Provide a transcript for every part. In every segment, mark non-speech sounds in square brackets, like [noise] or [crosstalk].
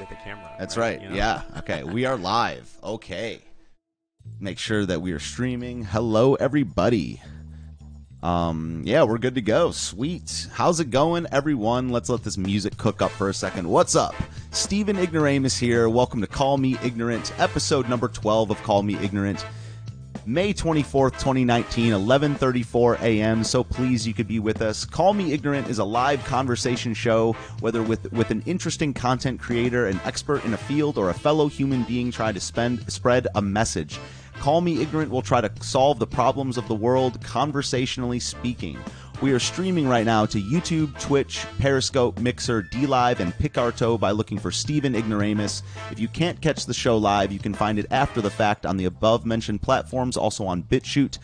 right at the camera. That's right. You know? Yeah. Okay. [laughs] we are live. Okay. Make sure that we are streaming. Hello, everybody. Um, yeah, we're good to go. Sweet. How's it going, everyone? Let's let this music cook up for a second. What's up? Stephen Ignoramus here. Welcome to Call Me Ignorant, episode number 12 of Call Me Ignorant. May 24th, 2019, 11:34 a.m. So please you could be with us. Call Me Ignorant is a live conversation show whether with with an interesting content creator, an expert in a field or a fellow human being trying to spend spread a message. Call Me Ignorant will try to solve the problems of the world conversationally speaking. We are streaming right now to YouTube, Twitch, Periscope, Mixer, DLive, and Picarto by looking for Stephen Ignoramus. If you can't catch the show live, you can find it after the fact on the above mentioned platforms, also on BitChute.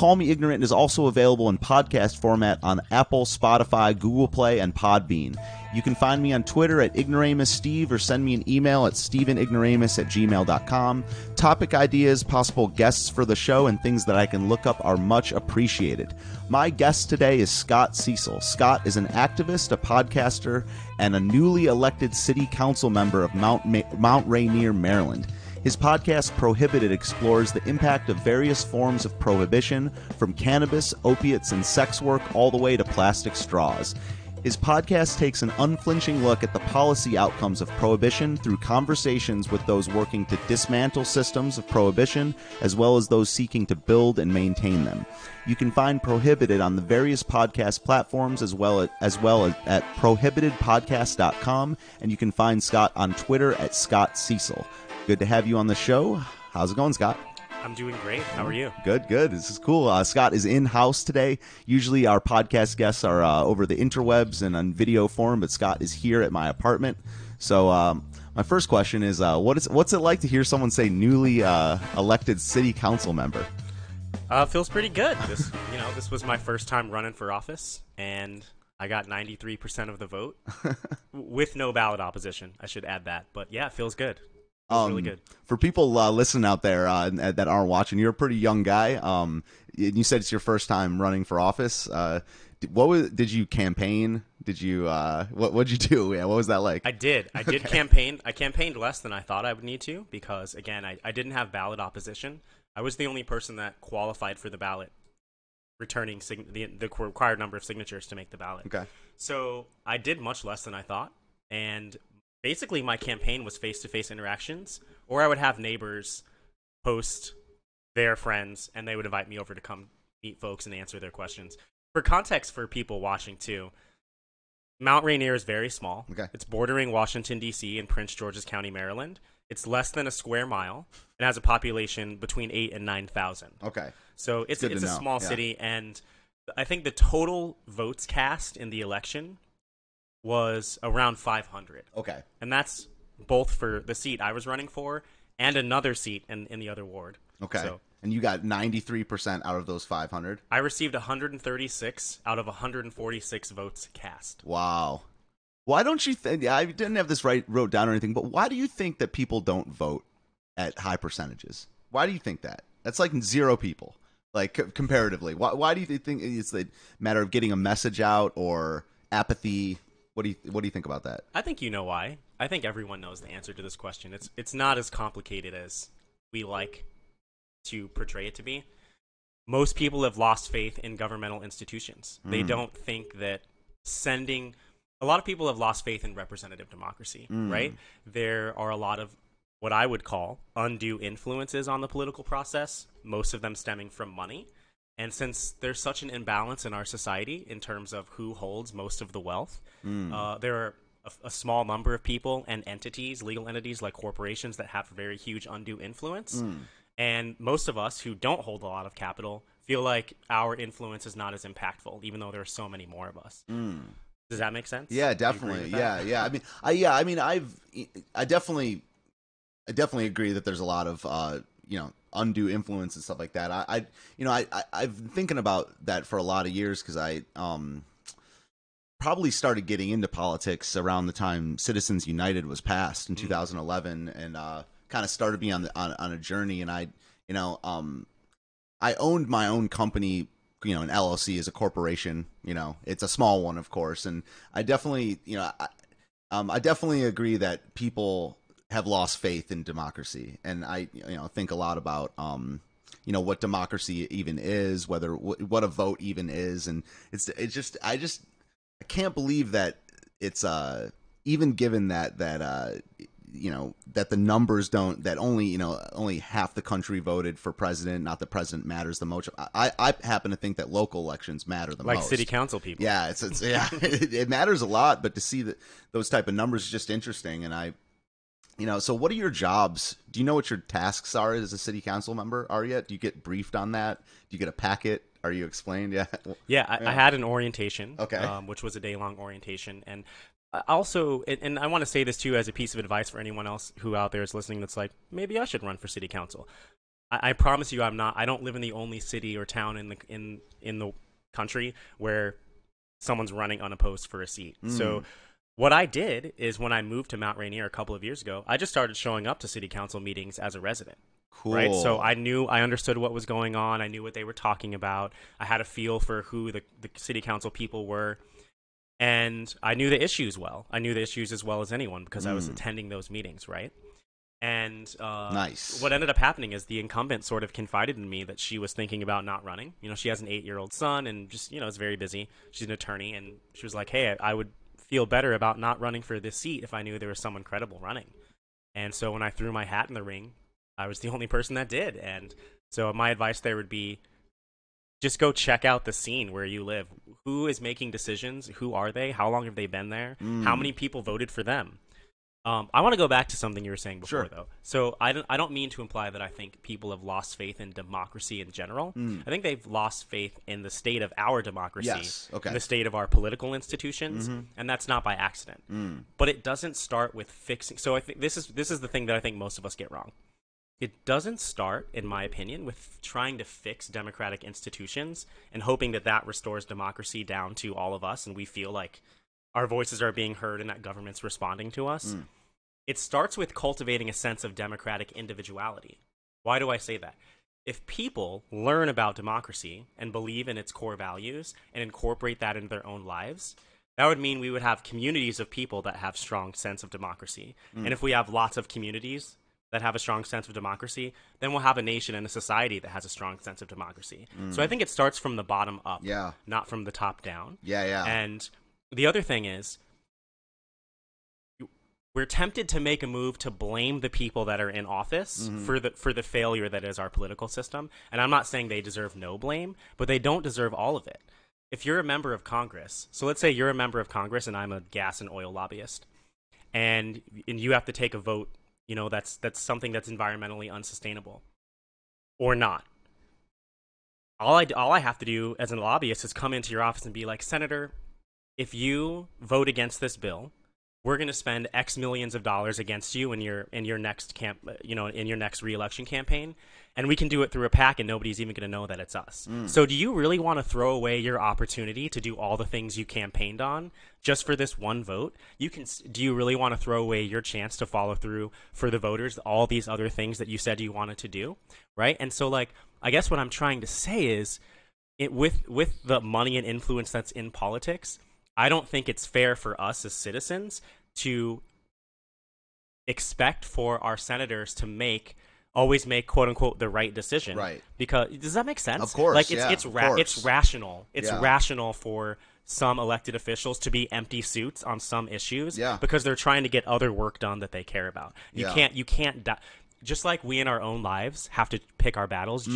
Call Me Ignorant is also available in podcast format on Apple, Spotify, Google Play, and Podbean. You can find me on Twitter at IgnoramusSteve or send me an email at StephenIgnoramus at gmail.com. Topic ideas, possible guests for the show, and things that I can look up are much appreciated. My guest today is Scott Cecil. Scott is an activist, a podcaster, and a newly elected city council member of Mount, Ma- Mount Rainier, Maryland. His podcast, Prohibited, explores the impact of various forms of prohibition, from cannabis, opiates, and sex work all the way to plastic straws. His podcast takes an unflinching look at the policy outcomes of prohibition through conversations with those working to dismantle systems of prohibition, as well as those seeking to build and maintain them. You can find Prohibited on the various podcast platforms as well as, as well as at prohibitedpodcast.com, and you can find Scott on Twitter at Scott Cecil. Good to have you on the show. How's it going, Scott? I'm doing great. How are you? Good, good. This is cool. Uh, Scott is in house today. Usually, our podcast guests are uh, over the interwebs and on video form, but Scott is here at my apartment. So, um, my first question is, uh, what is what's it like to hear someone say newly uh, elected city council member? Uh, feels pretty good. This, you know, this was my first time running for office, and I got 93% of the vote [laughs] with no ballot opposition. I should add that, but yeah, it feels good. Feels really good. For people uh, listening out there uh, that aren't watching, you're a pretty young guy. Um, you said it's your first time running for office. Uh, what was, did you campaign? Did you uh, what what'd you do? [laughs] Yeah, what was that like? I did. I did [laughs] campaign. I campaigned less than I thought I would need to because again, I, I didn't have ballot opposition. I was the only person that qualified for the ballot, returning sig- the the required number of signatures to make the ballot. Okay. So I did much less than I thought, and basically my campaign was face to face interactions, or I would have neighbors post their friends, and they would invite me over to come meet folks and answer their questions. For context, for people watching too, Mount Rainier is very small. Okay. It's bordering Washington D.C. and Prince George's County, Maryland. It's less than a square mile. and has a population between eight and nine thousand. Okay. So it's Good it's a know, small yeah. city, and I think the total votes cast in the election was around 500, Okay. and that's both for the seat I was running for and another seat in in the other ward. Okay. So and you got 93% out of those 500. I received 136 out of 146 votes cast. Wow. Why don't you think I didn't have this right wrote down or anything, but why do you think that people don't vote at high percentages? Why do you think that? That's like zero people. Like c- comparatively. Why why do you think it's a matter of getting a message out or apathy? What do you what do you think about that? I think you know why. I think everyone knows the answer to this question. It's it's not as complicated as we like to portray it to be. Most people have lost faith in governmental institutions. They Mm. don't think that sending a lot of people have lost faith in representative democracy, Mm. right? There are a lot of what I would call undue influences on the political process, most of them stemming from money. And since there's such an imbalance in our society in terms of who holds most of the wealth, Mm. uh, there are a, a small number of people and entities, legal entities like corporations, that have very huge undue influence. Mm. And most of us who don't hold a lot of capital feel like our influence is not as impactful, even though there are so many more of us. Mm. Does that make sense? Yeah, Do you agree definitely. Yeah, yeah. I mean, I yeah, I mean, I've I definitely I definitely agree that there's a lot of uh, you know, undue influence and stuff like that. I, I you know, I, I I've been thinking about that for a lot of years cuz I um probably started getting into politics around the time Citizens United was passed in 2011 and uh kind of started me on the on, on a journey and I you know um I owned my own company, you know, an LLC as a corporation. You know, it's a small one, of course, and I definitely, you know, I, Um, I definitely agree that people have lost faith in democracy, and I you know think a lot about um, you know what democracy even is, whether what a vote even is, and it's it's just I just I can't believe that it's uh even given that that uh you know that the numbers don't that only you know only half the country voted for president not the president matters the most. I i happen to think that local elections matter the like most. like city council people. yeah it's, it's yeah. [laughs] It, it matters a lot but to see that those type of numbers is just interesting. And i you know so what are your jobs do you know what your tasks are as a city council member are yet do you get briefed on that do you get a packet are you explained yeah [laughs] Yeah, I, I had an orientation, Okay. um, which was a day long orientation, and also, and, I want to say this too as a piece of advice for anyone else who out there is listening that's like, maybe I should run for city council. I, I promise you, I'm not. I don't live in the only city or town in the in in the country where someone's running unopposed for a seat. So. What I did is when I moved to Mount Rainier a couple of years ago, I just started showing up to city council meetings as a resident cool right? So I knew, I understood what was going on. I knew what they were talking about. I had a feel for who the, the city council people were. And I knew the issues well. I knew the issues as well as anyone because I was Mm. attending those meetings, right? And uh, Nice. what ended up happening is the incumbent sort of confided in me that she was thinking about not running. You know, she has an eight year old son and just, you know, is very busy. She's an attorney. And she was like, hey, I, I would feel better about not running for this seat if I knew there was someone credible running. And so when I threw my hat in the ring, I was the only person that did. And so my advice there would be just go check out the scene where you live. Who is making decisions? Who are they? How long have they been there? How Mm. many people voted for them? Um, I want to go back to something you were saying before, Sure. though. So I don't, I don't mean to imply that I think people have lost faith in democracy in general. Mm. I think they've lost faith in the state of our democracy, Yes, okay. the state of our political institutions, Mhm. and that's not by accident. Mm. But it doesn't start with fixing. So I think this is this is the thing that I think most of us get wrong. It doesn't start, in my opinion, with trying to fix democratic institutions and hoping that that restores democracy down to all of us and we feel like our voices are being heard and that government's responding to us. Mm. It starts with cultivating a sense of democratic individuality. Why do I say that? If people learn about democracy and believe in its core values and incorporate that into their own lives, that would mean we would have communities of people that have strong sense of democracy. And if we have lots of communities that have a strong sense of democracy, then we'll have a nation and a society that has a strong sense of democracy. So I think it starts from the bottom up, Yeah. not from the top down. Yeah, yeah. And the other thing is, we're tempted to make a move to blame the people that are in office Mm-hmm. for the for the failure that is our political system. And I'm not saying they deserve no blame, but they don't deserve all of it. If you're a member of Congress, so let's say you're a member of Congress and I'm a gas and oil lobbyist, and and you have to take a vote, you know, that's that's something that's environmentally unsustainable or not. All I all I have to do as a lobbyist is come into your office and be like, Senator, if you vote against this bill, we're going to spend X millions of dollars against you in your in your next camp, you know, in your next reelection campaign, and we can do it through a PAC, and nobody's even going to know that it's us. Mm. So, do you really want to throw away your opportunity to do all the things you campaigned on just for this one vote? You can. Do you really want to throw away your chance to follow through for the voters all these other things that you said you wanted to do, right? And so, like, I guess what I'm trying to say is, it with with the money and influence that's in politics, I don't think it's fair for us as citizens to expect for our senators to make always make quote unquote the right decision. Right. Because does that make sense? Of course, Like it's yeah, it's ra- it's rational. It's Yeah. rational for some elected officials to be empty suits on some issues Yeah. because they're trying to get other work done that they care about. You Yeah. can't you can't di- just like we in our own lives have to pick our battles Mm.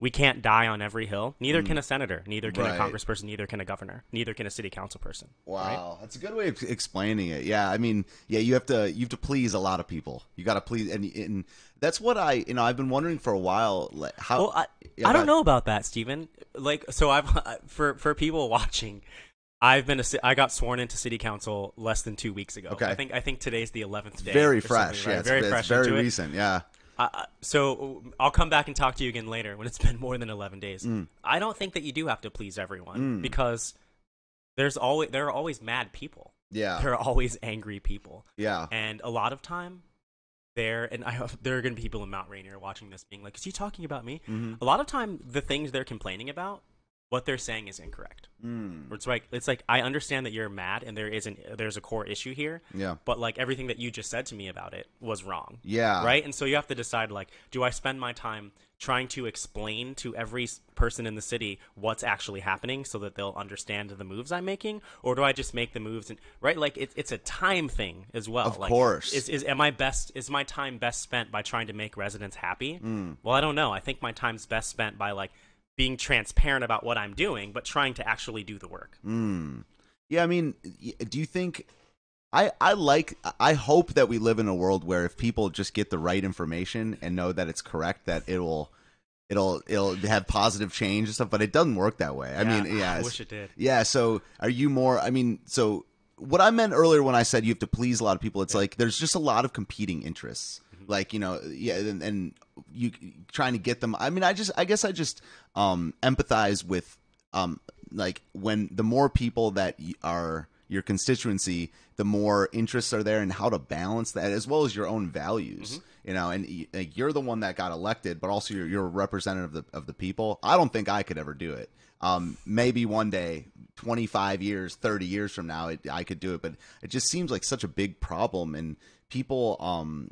We can't die on every hill. Neither can mm. a senator. Neither can Right. a congressperson. Neither can a governor. Neither can a city council person. right? Wow, that's a good way of explaining it. Yeah, I mean, yeah, you have to you have to please a lot of people. You got to please, and, and that's what I you know I've been wondering for a while. Like, how Well, I, I don't know about that, Stephen. Like, so I've [laughs] for for people watching, I've been a, I got sworn into city council less than two weeks ago. Okay. I think I think today's the eleventh day. very fresh. right? Yeah, very fresh. very into it. recent. Yeah, So I'll come back and talk to you again later when it's been more than eleven days. Mm. I don't think that you do have to please everyone because there's always there are always mad people. yeah, There are always angry people. yeah. And a lot of time, there and I there are going to be people in Mount Rainier watching this, being like, "Is he talking about me?" Mhm. A lot of time, the things they're complaining about what they're saying is incorrect. Mm. It's like it's like I understand that you're mad and there is an there's a core issue here, Yeah. but like everything that you just said to me about it was wrong. Yeah. Right? And so you have to decide like do I spend my time trying to explain to every person in the city what's actually happening so that they'll understand the moves I'm making or do I just make the moves and right like it's it's a time thing as well. Of like, course. Is is am I best is my time best spent by trying to make residents happy? Mm. Well, I don't know. I think my time's best spent by like being transparent about what I'm doing but trying to actually do the work. Mm. Yeah, I mean, do you think I I like I hope that we live in a world where if people just get the right information and know that it's correct that it'll it'll it'll have positive change and stuff, but it doesn't work that way. I mean, yeah, I wish it did. yeah, so are you more I mean, so what I meant earlier when I said you have to please a lot of people, it's like there's just a lot of competing interests. Like, you know, yeah, and, and you trying to get them. I mean, I just I guess I just um empathize with um like when the more people that are your constituency, the more interests are there and how to balance that as well as your own values. You know, and like you're the one that got elected, but also you're, you're a representative of the of the people. I don't think I could ever do it. Um, maybe one day, 25 years, 30 years from now, it, I could do it. But it just seems like such a big problem. And people, um,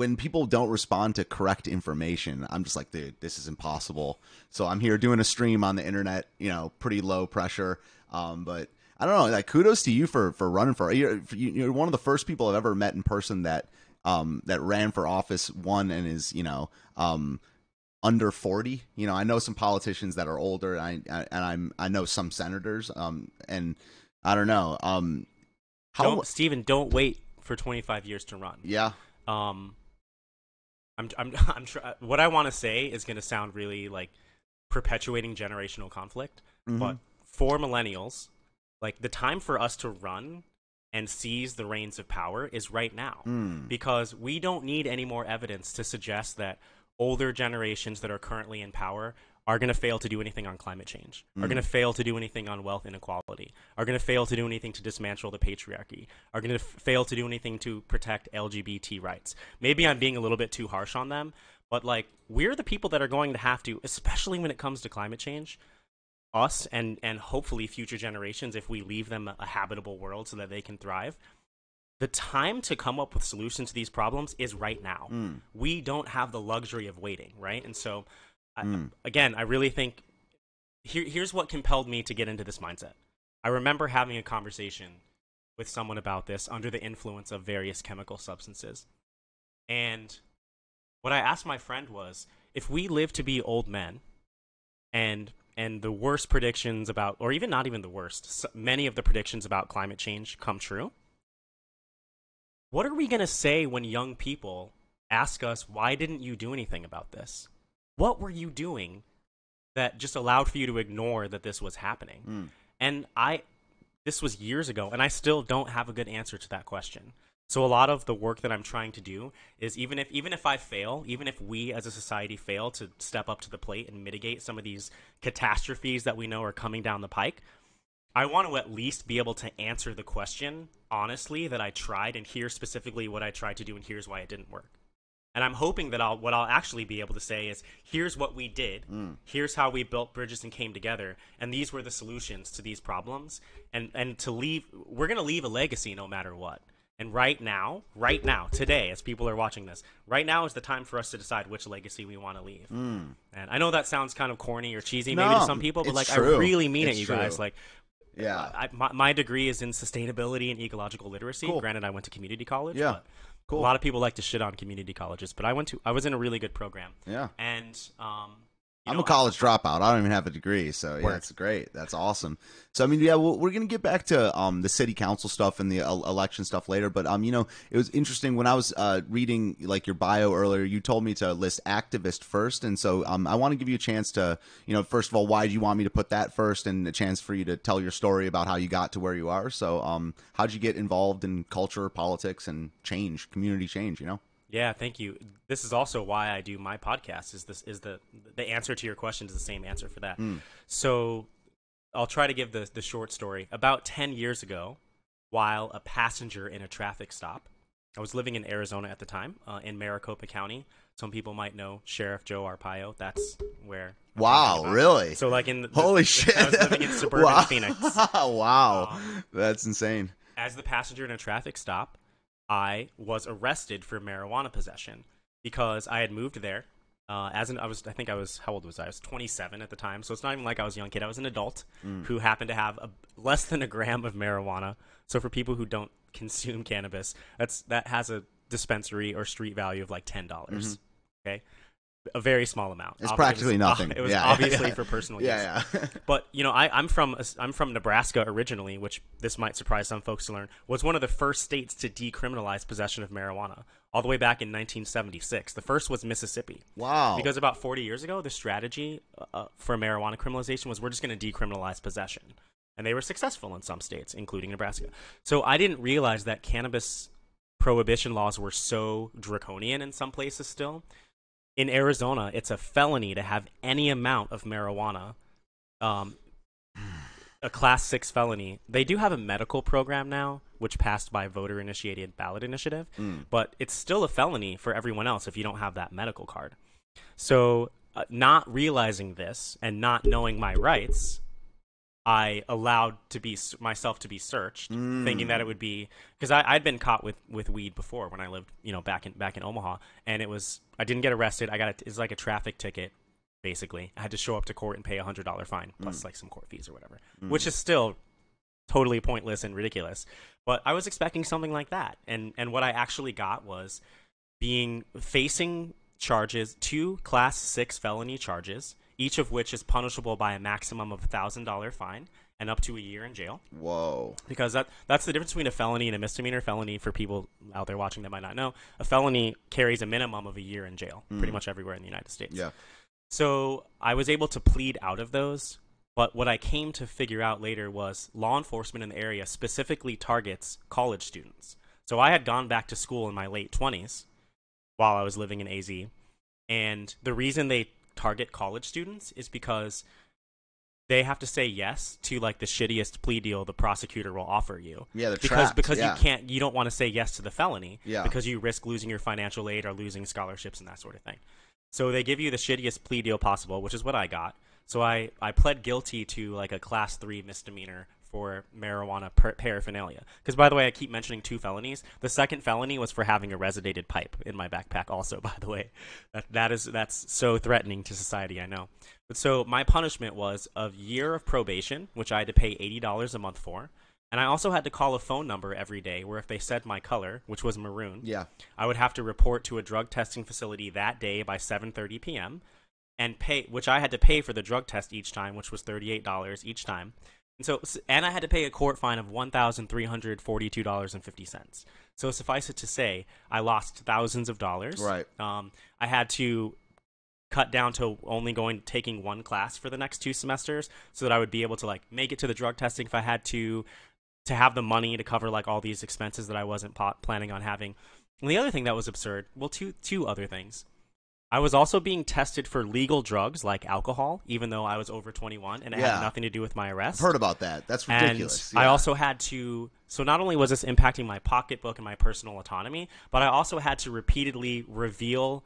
when people don't respond to correct information, I'm just like, dude, this is impossible. So I'm here doing a stream on the internet, you know, pretty low pressure. Um, but I don't know, like kudos to you for for running for. You're, you're one of the first people I've ever met in person that um that ran for office, won, and is you know um under 40 you know i know some politicians that are older and i, I and i'm i know some senators um and i don't know um how Steven, don't wait for 25 years to run. yeah Um, I'm, I'm, [laughs] I'm try- what I want to say is going to sound really like perpetuating generational conflict, Mhm. but for millennials, like the time for us to run and seize the reins of power is right now Mm. because we don't need any more evidence to suggest that older generations that are currently in power are going to fail to do anything on climate change, are Mm. going to fail to do anything on wealth inequality, are going to fail to do anything to dismantle the patriarchy, are going to f- fail to do anything to protect LGBT rights. Maybe I'm being a little bit too harsh on them, but like we're the people that are going to have to, especially when it comes to climate change, us and and hopefully future generations if we leave them a habitable world so that they can thrive the time to come up with solutions to these problems is right now Mm. we don't have the luxury of waiting right and so I, Mm. again i really think here, here's what compelled me to get into this mindset. I remember having a conversation with someone about this under the influence of various chemical substances. And what i asked my friend was if we live to be old men and and the worst predictions about or even not even the worst many of the predictions about climate change come true what are we going to say when young people ask us why didn't you do anything about this what were you doing that just allowed for you to ignore that this was happening? Mm. and i this was years ago and i still don't have a good answer to that question. So a lot of the work that i'm trying to do is even if even if i fail even if we as a society fail to step up to the plate and mitigate some of these catastrophes that we know are coming down the pike i want to at least be able to answer the question honestly that i tried and here's specifically what i tried to do and here's why it didn't work and i'm hoping that i'll what i'll actually be able to say is here's what we did Mm. here's how we built bridges and came together and these were the solutions to these problems and and to leave we're going to leave a legacy no matter what and right now right now today as people are watching this right now is the time for us to decide which legacy we want to leave Mm. and i know that sounds kind of corny or cheesy maybe No, to some people but like true. i really mean It's it you true. guys like yeah I, my, my degree is in sustainability and ecological literacy Cool. granted i went to community college Yeah. but Cool. a lot of people like to shit on community colleges but i went to i was in a really good program yeah and um I'm know, a college dropout. I don't even have a degree, so yeah, it's great. That's awesome. So I mean, yeah, we'll, we're gonna get back to um the city council stuff and the el- election stuff later. But um, you know, it was interesting when I was uh reading like your bio earlier. You told me to list activist first, and so um, I want to give you a chance to, you know, first of all, why do you want me to put that first, and a chance for you to tell your story about how you got to where you are. So um, how'd you get involved in culture, politics, and change, community change? You know. Yeah, thank you. This is also why I do my podcast. Is this is the the answer to your question is the same answer for that. Mm. So I'll try to give the the short story. About ten years ago, while a passenger in a traffic stop, I was living in Arizona at the time, uh, in Maricopa County. Some people might know Sheriff Joe Arpaio. That's where. I'm Wow, really? So like in the, Holy shit! I was living in suburban [laughs] wow. Phoenix. [laughs] wow, Um, that's insane. As the passenger in a traffic stop, I was arrested for marijuana possession because I had moved there. Uh, as an, I was, I think I was, how old was I? I was 27 at the time, so it's not even like I was a young kid. I was an adult who happened to have a, less than a gram of marijuana. So for people who don't [laughs] consume cannabis, that's that has a dispensary or street value of like ten dollars. Okay, a very small amount. It's Ob- practically nothing. It was Yeah, obviously yeah. for personal use. Yeah, yeah. [laughs] But you know, I, I'm from I'm from Nebraska originally, which this might surprise some folks to learn was one of the first states to decriminalize possession of marijuana, all the way back in 1976. The first was Mississippi, wow. because about 40 years ago, the strategy uh, for marijuana criminalization was we're just going to decriminalize possession, and they were successful in some states, including Nebraska. So I didn't realize that cannabis prohibition laws were so draconian in some places still. In Arizona, it's a felony to have any amount of marijuana um, a class six felony. They do have a medical program now, which passed by voter initiated ballot initiative, but it's still a felony for everyone else if you don't have that medical card. So, uh, not realizing this and not knowing my rights, I allowed to be myself to be searched, thinking that it would be because I'd been caught with, with weed before when I lived, you know, back in back in Omaha, and it was I didn't get arrested. I got a, it's like a traffic ticket, basically. I had to show up to court and pay a hundred dollar fine plus mm. like some court fees or whatever, mm. which is still totally pointless and ridiculous. But I was expecting something like that, and and what I actually got was being facing charges, two class six felony charges, each of which is punishable by a maximum of a thousand dollar fine and up to a year in jail. Whoa. Because that that's the difference between a felony and a misdemeanor. Felony for people out there watching that might not know, a felony carries a minimum of a year in jail, hmm. pretty much everywhere in the United States. Yeah. So I was able to plead out of those. But what I came to figure out later was law enforcement in the area specifically targets college students. So I had gone back to school in my late 20s while I was living in AZ. And the reason they target college students is because they have to say yes to like the shittiest plea deal the prosecutor will offer you. Yeah, because trapped, because yeah. you can't you don't want to say yes to the felony Yeah. because you risk losing your financial aid or losing scholarships and that sort of thing. So they give you the shittiest plea deal possible, which is what I got. So I, I pled guilty to like a class three misdemeanor for marijuana par- paraphernalia. Because by the way, I keep mentioning two felonies. The second felony was for having a resinated pipe in my backpack. Also, [laughs] by the way, that that is that's so threatening to society. I know. But so my punishment was a year of probation, which I had to pay eighty dollars a month for. And I also had to call a phone number every day where if they said my color, which was maroon, Yeah. I would have to report to a drug testing facility that day by 7:30 p.m. and pay which I had to pay for the drug test each time, which was $38 each time. And so and I had to pay a court fine of $1,342.50. So suffice it to say, I lost thousands of dollars. Right. Um, I had to cut down to only going taking one class for the next two semesters so that I would be able to like make it to the drug testing if I had to to have the money to cover like all these expenses that I wasn't po- planning on having. And the other thing that was absurd, well two two other things. I was also being tested for legal drugs like alcohol even though I was over 21 and it Yeah. had nothing to do with my arrest. I've heard about that. That's ridiculous. And I also had to. So not only was this impacting my pocketbook and my personal autonomy, but I also had to repeatedly reveal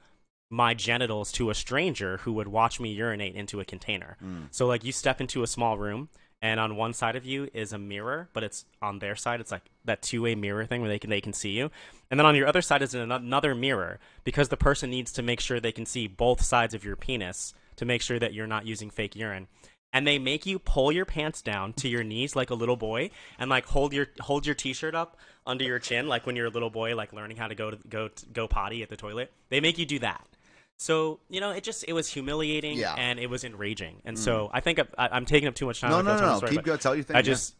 my genitals to a stranger who would watch me urinate into a container. Hmm. So like you step into a small room and on one side of you is a mirror, but it's on their side it's like that two-way mirror thing where they can they can see you. And then on your other side is an- another mirror because the person needs to make sure they can see both sides of your penis to make sure that you're not using fake urine. And they make you pull your pants down to your knees like a little boy and like hold your hold your t-shirt up under your chin like when you're a little boy like learning how to go to go to, go potty at the toilet. They make you do that so you know it just it was humiliating Yeah. Mm. and it was enraging and so i think I, I'm taking up too much time No, no, no, no. story, Keep going. Tell i yeah. just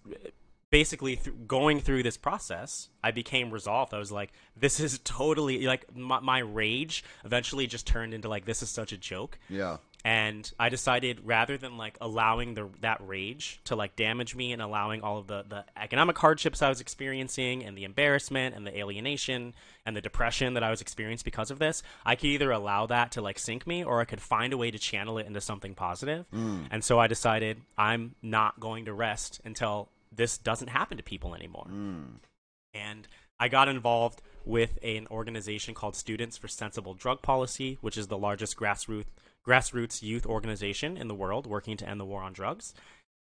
basically th- going through this process i became resolved i was like this is totally like my, my rage eventually just turned into like this is such a joke Yeah. And I decided rather than like allowing the that rage to like damage me and allowing all of the the economic hardships I was experiencing and the embarrassment and the alienation and the depression that I was experiencing because of this, I could either allow that to like sink me or I could find a way to channel it into something positive. Mm. And so I decided I'm not going to rest until this doesn't happen to people anymore. Mm. And I got involved with an organization called Students for Sensible Drug Policy, which is the largest grassroots grassroots youth organization in the world working to end the war on drugs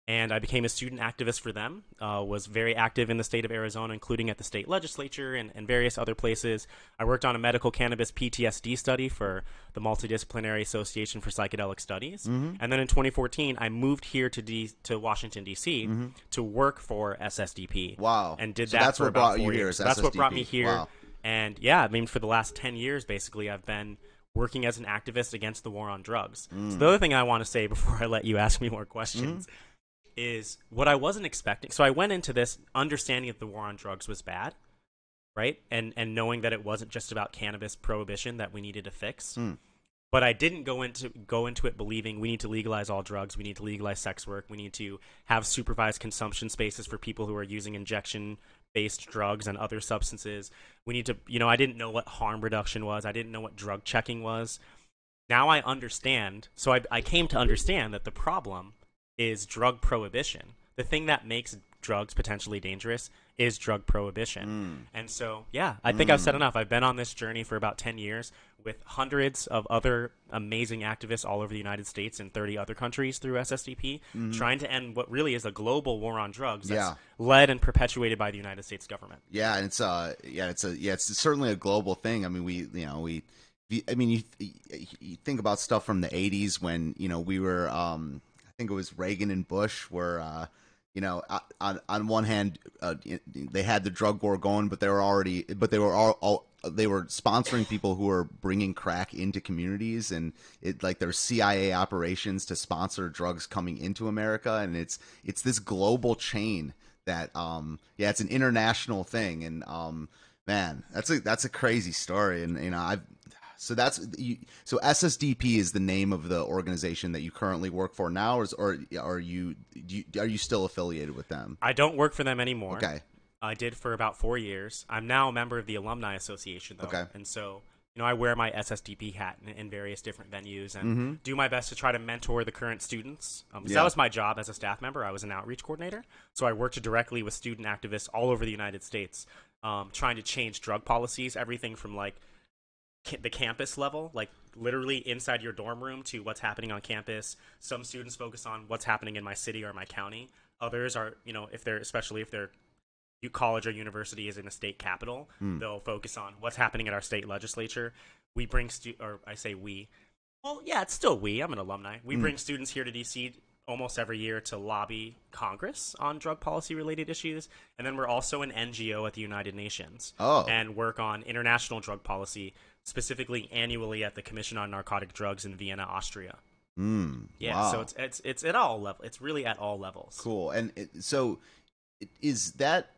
and I became a student activist for them. Uh, was very active in the state of Arizona, including at the state legislature and, and, various other places. I worked on a medical cannabis PTSD study for the Multidisciplinary Association for Psychedelic Studies, Mm-hmm. and then in 2014, I moved here to D- to Washington D.C. to work for SSDP. Wow. And did So that that's for what about brought four here years. So that's what brought me here. Wow. And yeah, I mean, for the last 10 years, basically, I've been working as an activist against the war on drugs. Mm. So the other thing I want to say [laughs] before I let you ask me more questions Mm-hmm. is what I wasn't expecting. So I went into this understanding that the war on drugs was bad, right? And and knowing that it wasn't just about cannabis prohibition that we needed to fix. Hmm. But I didn't go into go into it believing we need to legalize all drugs, we need to legalize sex work, we need to have supervised consumption spaces for people who are using injection based drugs and other substances. We need to, you know, I didn't know what harm reduction was. I didn't know what drug checking was. Now I understand. So I, I came to understand that the problem is drug prohibition. The thing that makes drugs potentially dangerous is drug prohibition. And so, yeah, I think I've said enough. I've been on this journey for about 10 years with hundreds of other amazing activists all over the United States and 30 other countries through SSDP, trying to end what really is a global war on drugs that's Yeah. led and perpetuated by the United States government. Yeah, and it's uh yeah, it's a yeah, it's certainly a global thing. I mean, we you know we, we I mean you you think about stuff from the '80s when you know we were um I think it was Reagan and Bush were uh you know on on one hand uh, they had the drug war going, but they were already but they were all, all they were sponsoring people who were bringing crack into communities and it like there's CIA operations to sponsor drugs coming into America. And it's it's this global chain that um yeah it's an international thing. And um man that's a that's a crazy story. And you know I've so that's you, so SSDP is the name of the organization that you currently work for now or is, or are you, do you are you still affiliated with them I don't work for them anymore. okay I did for about four years. I'm now a member of the Alumni Association, though. Okay. And so, you know, I wear my SSDP hat in, in various different venues and Mm-hmm. do my best to try to mentor the current students. Um, Yeah. That was my job as a staff member. I was an outreach coordinator. So I worked directly with student activists all over the United States, um, trying to change drug policies, everything from like the campus level, like literally inside your dorm room, to what's happening on campus. Some students focus on what's happening in my city or my county. Others are, you know, if they're especially if they're you college or university is in a state capital, hmm. they'll focus on what's happening at our state legislature. We bring stu- or I say we. Well, yeah, it's still we. I'm an alumni. We hmm. bring students here to DC almost every year to lobby Congress on drug policy related issues, and then we're also an NGO at the United Nations Oh. and work on international drug policy, specifically annually at the Commission on Narcotic Drugs in Vienna, Austria. mm, Yeah, wow. so it's it's it's at all level. It's really at all levels. Cool. And it, so, is that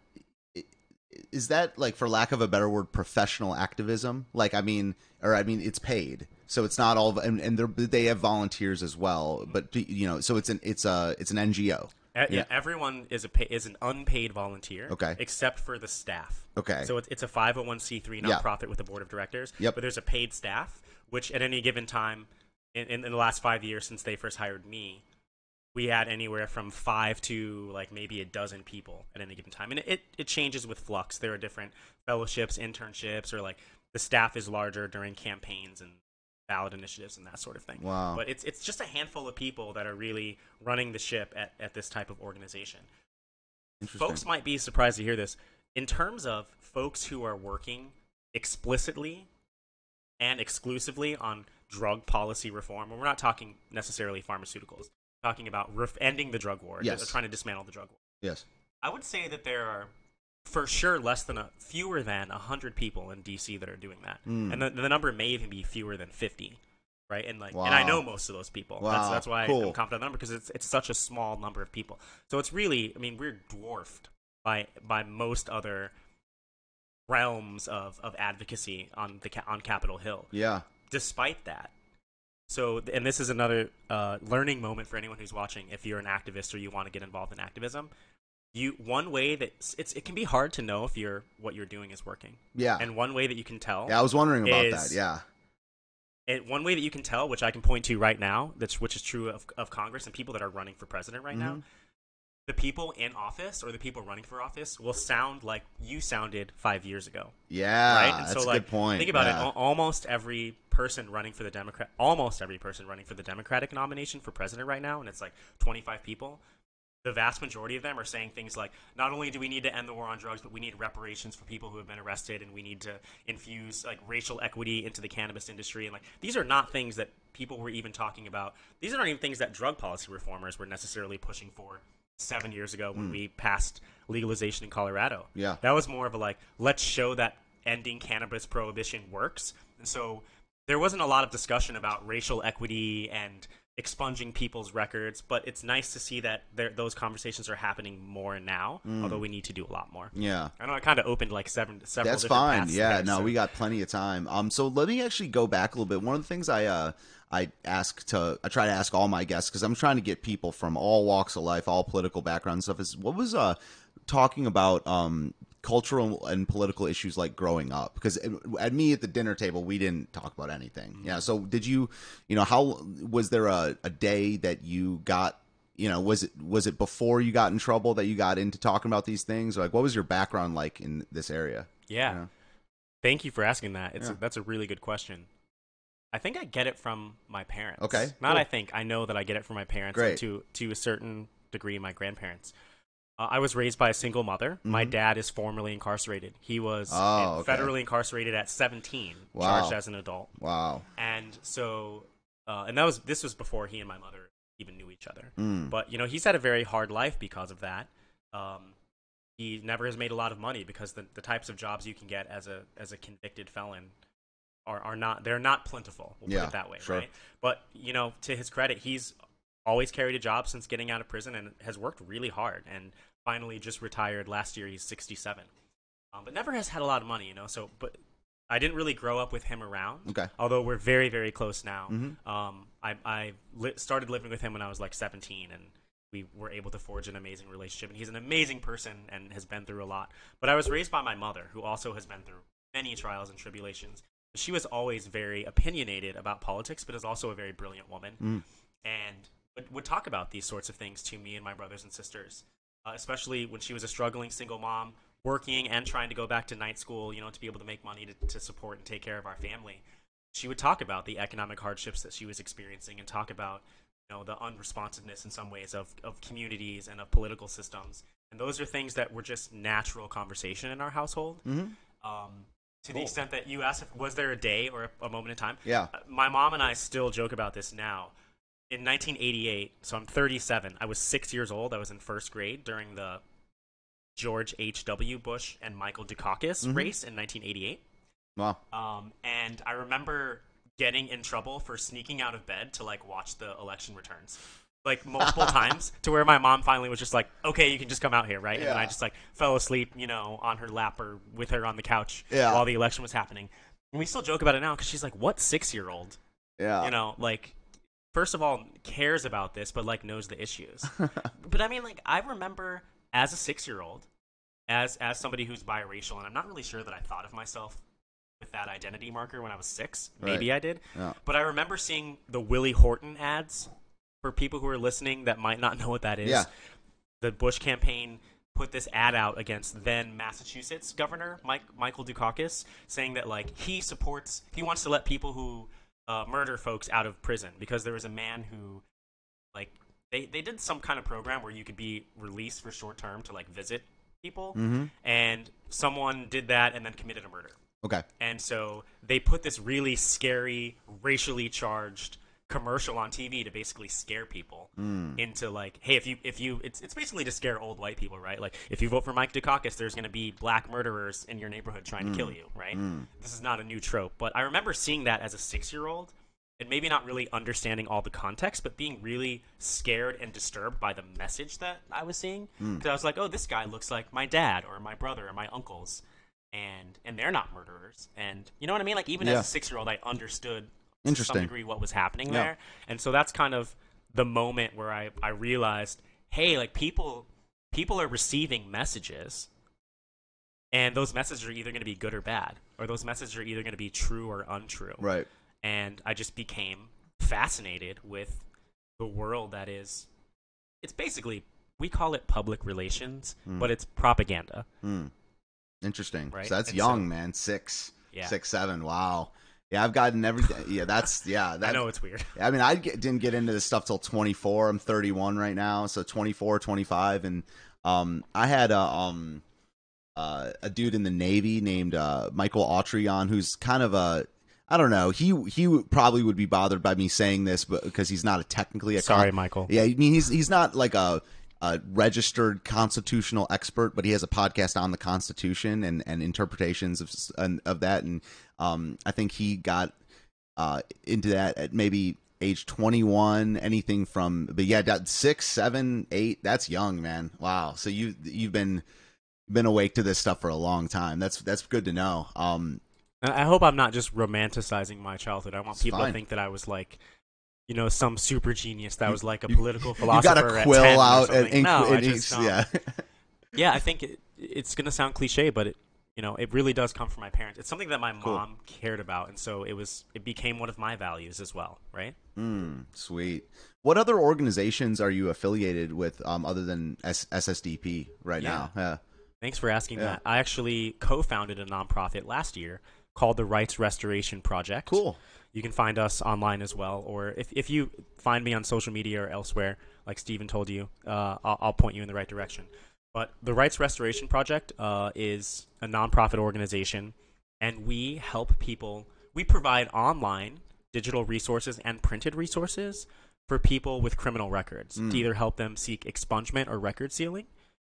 is that like, for lack of a better word, professional activism? Like, I mean, or I mean, it's paid, so it's not all, and, and they have volunteers as well. But you know, so it's an it's a it's an NGO. Yeah. everyone is a pay- is an unpaid volunteer. Okay. Except for the staff. Okay. So it's, it's a 501c3 Yeah. nonprofit with a board of directors. Yep. But there's a paid staff, which at any given time, in, in, in the last five years since they first hired me, we had anywhere from five to like maybe a dozen people at any given time, and it, it, it changes with flux. There are different fellowships, internships, or like the staff is larger during campaigns and ballot initiatives and that sort of thing. Wow. But it's it's just a handful of people that are really running the ship at, at this type of organization. Folks might be surprised to hear this. In terms of folks who are working explicitly and exclusively on drug policy reform, and we're not talking necessarily pharmaceuticals, talking about ref- ending the drug war, Yes. trying to dismantle the drug war. Yes. I would say that there are, for sure, less than a fewer than hundred people in DC that are doing that, Hmm. and the, the number may even be fewer than fifty, right? And like, and I know most of those people. Wow, That's that's why cool. I'm confident number because it's it's such a small number of people. So it's really, I mean, we're dwarfed by by most other realms of, of advocacy on the on Capitol Hill Yeah. despite that so and this is another uh, learning moment for anyone who's watching if you're an activist or you want to get involved in activism you one way that it's it can be hard to know if you're what you're doing is working Yeah. and one way that you can tell yeah. I was wondering about is- that. Yeah. and one way that you can tell which i can point to right now that's which is true of, of congress and people that are running for president right now Mhm. the people in office or the people running for office will sound like you sounded five years ago. Yeah, right? And that's so, a like, good point. think about yeah. it. Almost every person running for the Democrat, almost every person running for the Democratic nomination for president right now, and it's like 25 people. The vast majority of them are saying things like, not only do we need to end the war on drugs, but we need reparations for people who have been arrested, and we need to infuse like racial equity into the cannabis industry. And like, these are not things that people were even talking about. These aren't even things that drug policy reformers were necessarily pushing for seven years ago when hmm. we passed legalization in Colorado. Yeah. That was more of a like, let's show that ending cannabis prohibition works. And so there wasn't a lot of discussion about racial equity and expunging people's records, but it's nice to see that there, those conversations are happening more now, although we need to do a lot more. yeah. I know I kind of opened like seven, several That's fine. Yeah, there, no, so- we got plenty of time. Um, so let me actually go back a little bit. One of the things I uh I ask to I try to ask all my guests because I'm trying to get people from all walks of life, all political backgrounds stuff. Is what was uh talking about um cultural and political issues like growing up because uh, at me at the dinner table we didn't talk about anything yeah so did you you know how was there a, a day that you got you know was it was it before you got in trouble that you got into talking about these things like what was your background like in this area Yeah. Yeah. Thank you for asking that. It's Yeah. that's a really good question. I think I get it from my parents. Okay, Not cool. I think. I know that I get it from my parents Great. to to a certain degree my grandparents. Uh, I was raised by a single mother. My Mhm. dad is formerly incarcerated. He was Oh, okay. federally incarcerated at 17, Wow. charged as an adult. wow And so uh, and that was this was before he and my mother even knew each other. Mm. But you know, he's had a very hard life because of that. Um, he never has made a lot of money because the, the types of jobs you can get as a as a convicted felon are, are not they're not plentiful. We'll Yeah, put it that way, sure. right? But you know, to his credit, he's always carried a job since getting out of prison and has worked really hard and finally just retired last year. He's 67, um, but never has had a lot of money, you know. So, but I didn't really grow up with him around. Okay. Although we're very, very close now. Mhm. Um, I, I li- started living with him when I was like 17, and we were able to forge an amazing relationship. And he's an amazing person and has been through a lot. But I was raised by my mother, who also has been through many trials and tribulations. She was always very opinionated about politics, but is also a very brilliant woman, Mm. and would, would talk about these sorts of things to me and my brothers and sisters. Uh, especially when she was a struggling single mom, working and trying to go back to night school, you know, to be able to make money to, to support and take care of our family. She would talk about the economic hardships that she was experiencing and talk about you know the unresponsiveness in some ways of, of communities and of political systems. And those are things that were just natural conversation in our household. Mhm. um, to the extent that you asked if was there a day or a, a moment in time? Yeah. Uh, my mom and i still joke about this now in 1988 so i'm 37 i was six years old i was in first grade during the george h.w bush and michael dukakis Mhm. race in 1988 Wow. um, and I remember getting in trouble for sneaking out of bed to like watch the election returns, like multiple [laughs] times, to where my mom finally was just like, "Okay, you can just come out here, right?" And then I just like fell asleep, you know, on her lap or with her on the couch Yeah. while the election was happening. And we still joke about it now because she's like, "What six year old, Yeah. you know, like." First of all, cares about this, but like knows the issues. [laughs] but I mean, like I remember as a six-year-old, as as somebody who's biracial, and I'm not really sure that I thought of myself with that identity marker when I was six. Maybe Right. I did, Yeah. but I remember seeing the Willie Horton ads. For people who are listening that might not know what that is, Yeah. the Bush campaign put this ad out against then Massachusetts Governor Mike Michael Dukakis, saying that like he supports, he wants to let people who uh, murder folks out of prison because there was a man who, like, they they did some kind of program where you could be released for short term to like visit people, Mm-hmm. and someone did that and then committed a murder. Okay. And so they put this really scary, racially charged commercial on TV to basically scare people Mm. into like, hey, if you if you it's it's basically to scare old white people, right? Like if you vote for Mike Dukakis, there's going to be black murderers in your neighborhood trying to kill you, right? Mm. This is not a new trope, but I remember seeing that as a 6-year-old and maybe not really understanding all the context, but being really scared and disturbed by the message that I was seeing. Because I was like, oh, this guy looks like my dad or my brother or my uncles, and and they're not murderers. And you know what I mean? Like even Yeah. as a six year old, I understood to Interesting. some degree what was happening Yeah. there. And so that's kind of the moment where I I realized, hey, like people people are receiving messages. And those messages are either going to be good or bad, or those messages are either going to be true or untrue Right. and I just became fascinated with the world that is. It's basically we call it public relations, Mm. but it's propaganda. Hmm. Interesting. Right, So that's and young, so- man. Six, Yeah. six, seven. Wow. Yeah, I've gotten everything. Yeah, that's yeah. [laughs] That, I know it's weird. I mean, I get, didn't get into this stuff till 24. I'm 31 right now, so 24, 25, and um, I had a um, uh, a dude in the Navy named uh, Michael Autry on, who's kind of a I don't know. He he probably would be bothered by me saying this, but because he's not a technically a con- Sorry, Michael. yeah, I mean he's he's not like a, a registered constitutional expert, but he has a podcast on the Constitution and, and interpretations of and- of that. And um, I think he got uh, into that at maybe age twenty one. Anything from but yeah, that six, seven, eight. That's young, man. Wow. So you you've been been awake to this stuff for a long time. That's that's good to know. Um, I I hope I'm not just romanticizing my childhood. I want people fine. to think that I was like, you know, some super genius that was like a you- political you philosopher. got a quill out and ink, no, and just, um, yeah. [laughs] yeah, I think it, it's gonna sound cliche, but it, you know, it really does come from my parents. It's something that my Cool. mom cared about, and so it was. It became one of my values as well, right? Mm, sweet. What other organizations are you affiliated with um, other than S- SSDP right Yeah. now? Yeah. Thanks for asking Yeah. that. I actually co-founded a nonprofit last year called the Rights Restoration Project. Cool. You can find us online as well, or if, if you find me on social media or elsewhere, like Steven told you, uh, I'll, I'll point you in the right direction. But the Rights Restoration Project uh, is a nonprofit organization, and we help people. We provide online digital resources and printed resources for people with criminal records Mm. to either help them seek expungement or record sealing.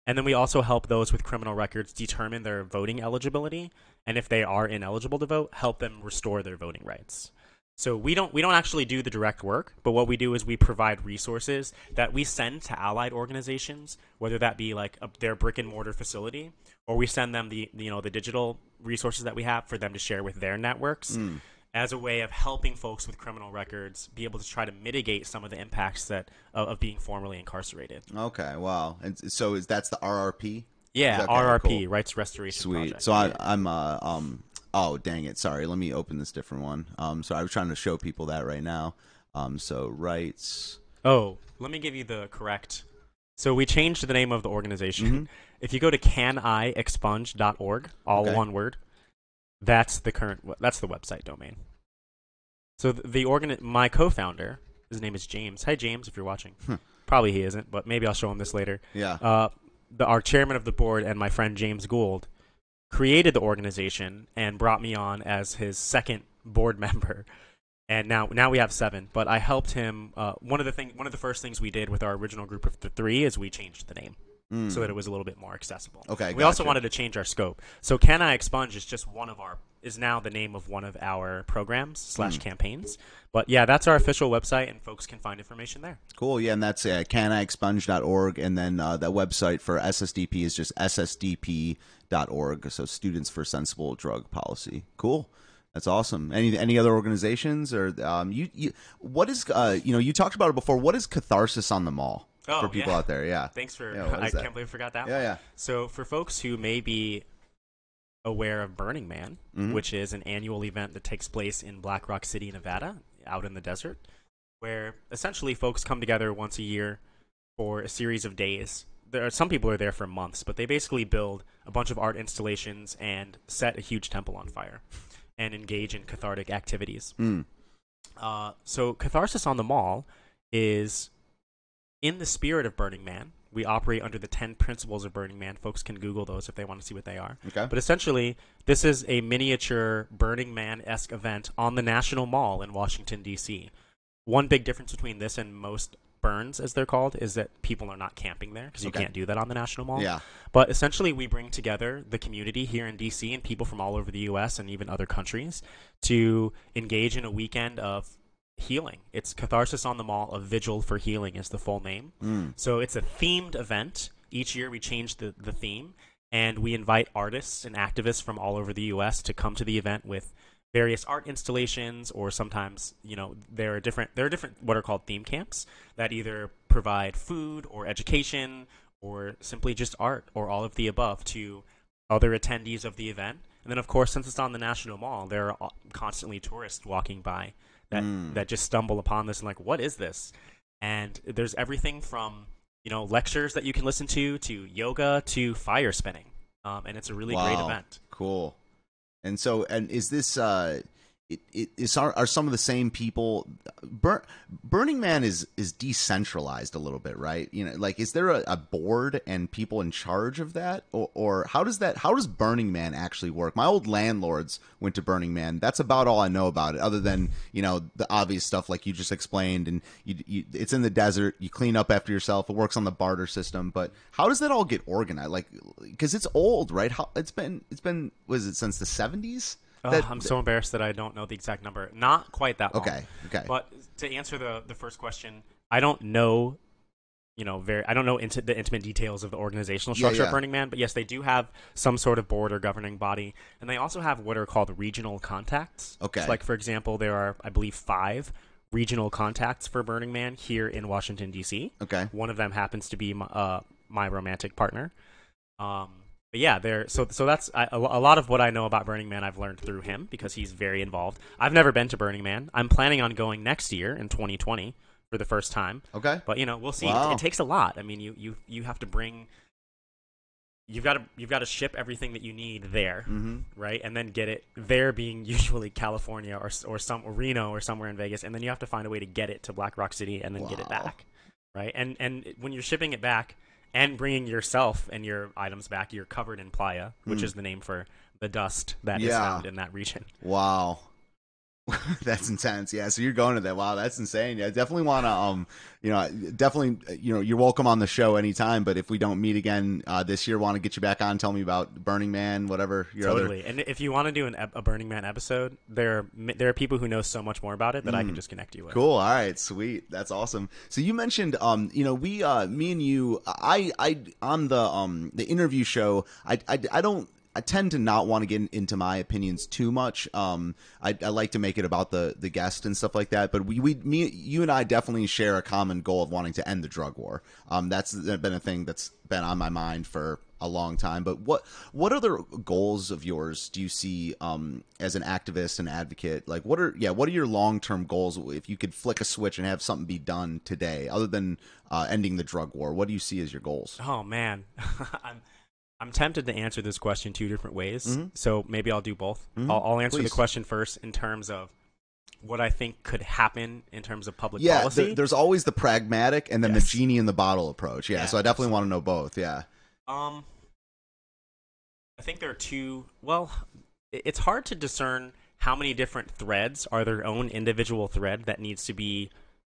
And then we also help those with criminal records determine their voting eligibility, and if they are ineligible to vote, help them restore their voting rights. So we don't we don't actually do the direct work, but what we do is we provide resources that we send to allied organizations, whether that be like a, their brick and mortar facility, or we send them the you know the digital resources that we have for them to share with their networks Mm. as a way of helping folks with criminal records be able to try to mitigate some of the impacts that of, of being formerly incarcerated. Okay. Wow. And so is that's the RRP? Yeah, Okay, RRP, cool. Rights Restoration Sweet. Project. So I, I'm uh, um. Oh dang it! Sorry. Let me open this different one. Um. So I was trying to show people that right now. Um. So rights. Oh, let me give you the correct. So we changed the name of the organization. Mhm. If you go to canIexpunge.org, all Okay. one word, that's the current. That's the website domain. So the, the organ, my co-founder, his name is James. Hi, James, if you're watching. Hmm. Probably he isn't, but maybe I'll show him this later. Yeah. Uh, the, our chairman of the board and my friend James Gould created the organization and brought me on as his second board [laughs] member. And now, now we have seven. But I helped him. Uh, one of the thing, one of the first things we did with our original group of th- three is we changed the name Mm. so that it was a little bit more accessible. Okay, We also wanted to change our scope. So Can I Expunge is just one of our is now the name of one of our programs slash Hmm. campaigns. But yeah, that's our official website, and folks can find information there. Cool. Yeah, and that's uh, canexpunge.org, and then uh, that website for SSDP is just ssdp.org. So Students for Sensible Drug Policy. Cool. That's awesome. Any any other organizations or um you, you what is uh you know you talked about it before. What is catharsis on the mall Oh, for people yeah. out there? Yeah. [laughs] Thanks for. Yeah, I that? can't believe I forgot that. Yeah, one. yeah. So for folks who may be aware of Burning Man, Mhm. which is an annual event that takes place in Black Rock City, Nevada, out in the desert, where essentially folks come together once a year for a series of days. There are some people are there for months, but they basically build a bunch of art installations and set a huge temple on fire and engage in cathartic activities. Mm. Uh, so Catharsis on the Mall is in the spirit of Burning Man. We operate under the 10 principles of Burning Man. Folks can Google those if they want to see what they are. Okay. But essentially, this is a miniature Burning Man esque event on the National Mall in Washington, D.C. One big difference between this and most burns, as they're called, is that people are not camping there because you Okay. can't do that on the National Mall. Yeah. But essentially, we bring together the community here in DC and people from all over the US and even other countries to engage in a weekend of healing. It's Catharsis on the Mall, a vigil for healing is the full name. Mm. So it's a themed event. Each year we change the, the theme and we invite artists and activists from all over the US to come to the event with various art installations or sometimes you know there are different there are different what are called theme camps that either provide food or education or simply just art or all of the above to other attendees of the event and then of course since it's on the national mall there are constantly tourists walking by that Mm. that just stumble upon this and like what is this and there's everything from you know lectures that you can listen to, to yoga, to fire spinning, um, and it's a really great event. Cool. And so, and is this uh, it, it is are, are some of the same people? Bur- Burning Man is is decentralized a little bit, right? You know, like is there a, a board and people in charge of that, or, or how does that how does Burning Man actually work? My old landlords went to Burning Man. That's about all I know about it, other than you know the obvious stuff like you just explained, and you, you it's in the desert. You clean up after yourself. It works on the barter system, but how does that all get organized? Like, because it's old, right? How it's been it's been was it since the seventies? Oh, I'm so embarrassed that I don't know the exact number. Not quite that long. Okay, okay. But to answer the the first question, I don't know, you know, very I don't know into the intimate details of the organizational Yeah, structure yeah. of Burning Man, but yes, they do have some sort of board or governing body, and they also have what are called regional contacts. Okay. So like for example, there are I believe five regional contacts for Burning Man here in Washington D.C. Okay. One of them happens to be my, uh, my romantic partner. Um, but yeah, there. So so that's I, a, a lot of what I know about Burning Man. I've learned through him because he's very involved. I've never been to Burning Man. I'm planning on going next year in 2020 for the first time. Okay. But you know, we'll see. It- Wow. It, takes a lot. I mean, you you you have to bring. You've got to you've got to ship everything that you need there, Mm-hmm. right? And then get it there, being [laughs] usually California or or some or Reno or somewhere in Vegas, and then you have to find a way to get it to Black Rock City and then get it back, right? And and when you're shipping it back and bringing yourself and your items back, you're covered in playa, which Hmm. is the name for the dust that is Yeah. found in that region. Wow. [laughs] that's intense. Yeah. So you're going to that. Wow, that's insane. Yeah, definitely want to. Um, you know, definitely. You know, you're welcome on the show anytime. But if we don't meet again uh, this year, want to get you back on. Tell me about Burning Man, whatever your other. Totally. And if you want to do an, a Burning Man episode, there are, there are people who know so much more about it that I can just connect you with. Cool. All right. Sweet. That's awesome. So you mentioned, um, you know, we, uh, me and you, I, I, on the, um, the interview show, I, I, I don't. I tend to not want to get into my opinions too much. Um, I, I like to make it about the the guest and stuff like that. But we, we, me, you and I definitely share a common goal of wanting to end the drug war. Um, that's been a thing that's been on my mind for a long time. But what what other goals of yours do you see um, as an activist and advocate? Like, what are yeah, what are your long term goals? If you could flick a switch and have something be done today, other than uh, ending the drug war, what do you see as your goals? Oh man, [laughs] I'm I'm tempted to answer this question two different ways. Mhm. So maybe I'll do both. Mhm. I'll, I'll answer Please. the question first in terms of what I think could happen in terms of public Yeah, policy. there- there's always the pragmatic and then Yes. the genie in the bottle approach. Yeah, Yeah, so I definitely want to know both. Yeah. Um, I think there are two. Well, it's hard to discern how many different threads are their own individual thread that needs to be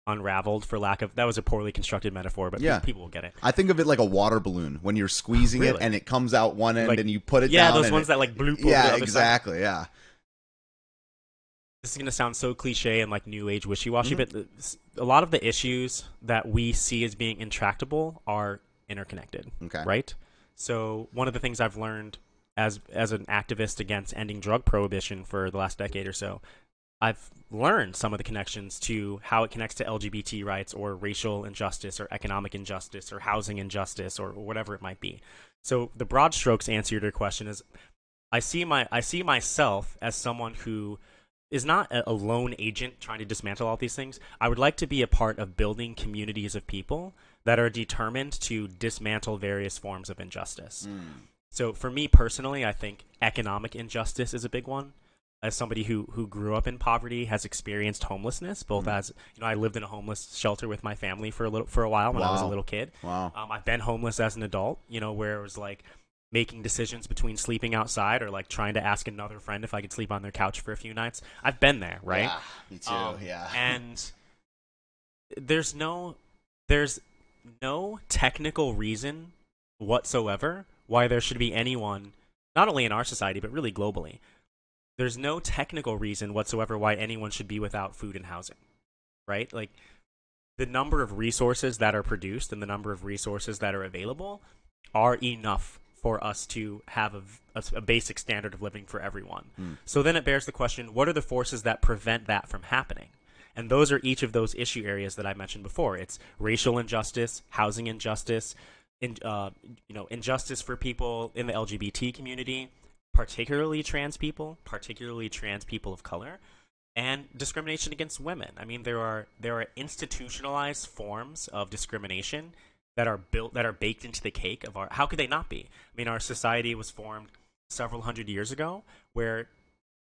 unraveled. For lack of that was a poorly constructed metaphor, but Yeah. people will get it. I think of it like a water balloon when you're squeezing it and it comes out one end Like- and you put it Yeah, down. those ones it- that like bloop. Yeah, other side. exactly. Yeah. this is going to sound so cliche and like new age wishy-washy Mm-hmm. but the- a lot of the issues that we see as being intractable are interconnected Okay. right so one of the things i've learned as as an activist against ending drug prohibition for the last decade or so i've learned some of the connections to how it connects to lgbt rights or racial injustice or economic injustice or housing injustice or whatever it might be so the broad strokes answer to your question is I see my I see myself as someone who is not a, lone agent trying to dismantle all these things. I would like to be a part of building communities of people that are determined to dismantle various forms of injustice. Mm. So for me personally, I think economic injustice is a big one. As somebody who who grew up in poverty, has experienced homelessness, both as you know, I lived in a homeless shelter with my family for a little for a while when I was a little kid. Wow. Um, I've been homeless as an adult, you know, where it was like making decisions between sleeping outside or like trying to ask another friend if I could sleep on their couch for a few nights. I've been there, right? Yeah, me too. Um, yeah. [laughs] And there's no there's no technical reason whatsoever why there should be anyone not only in our society but really globally. There's no technical reason whatsoever why anyone should be without food and housing. Right? Like the number of resources that are produced and the number of resources that are available are enough for us to have a, a, a basic standard of living for everyone. So then it bears the question what are the forces that prevent that from happening? And those are each of those issue areas that I mentioned before. It's racial injustice, housing injustice, in, uh, you know, injustice for people in the LGBT community, particularly trans people, particularly trans people of color, and discrimination against women. I mean, there are there are institutionalized forms of discrimination that are built that are baked into the cake of our how could they not be i mean our society was formed several hundred years ago where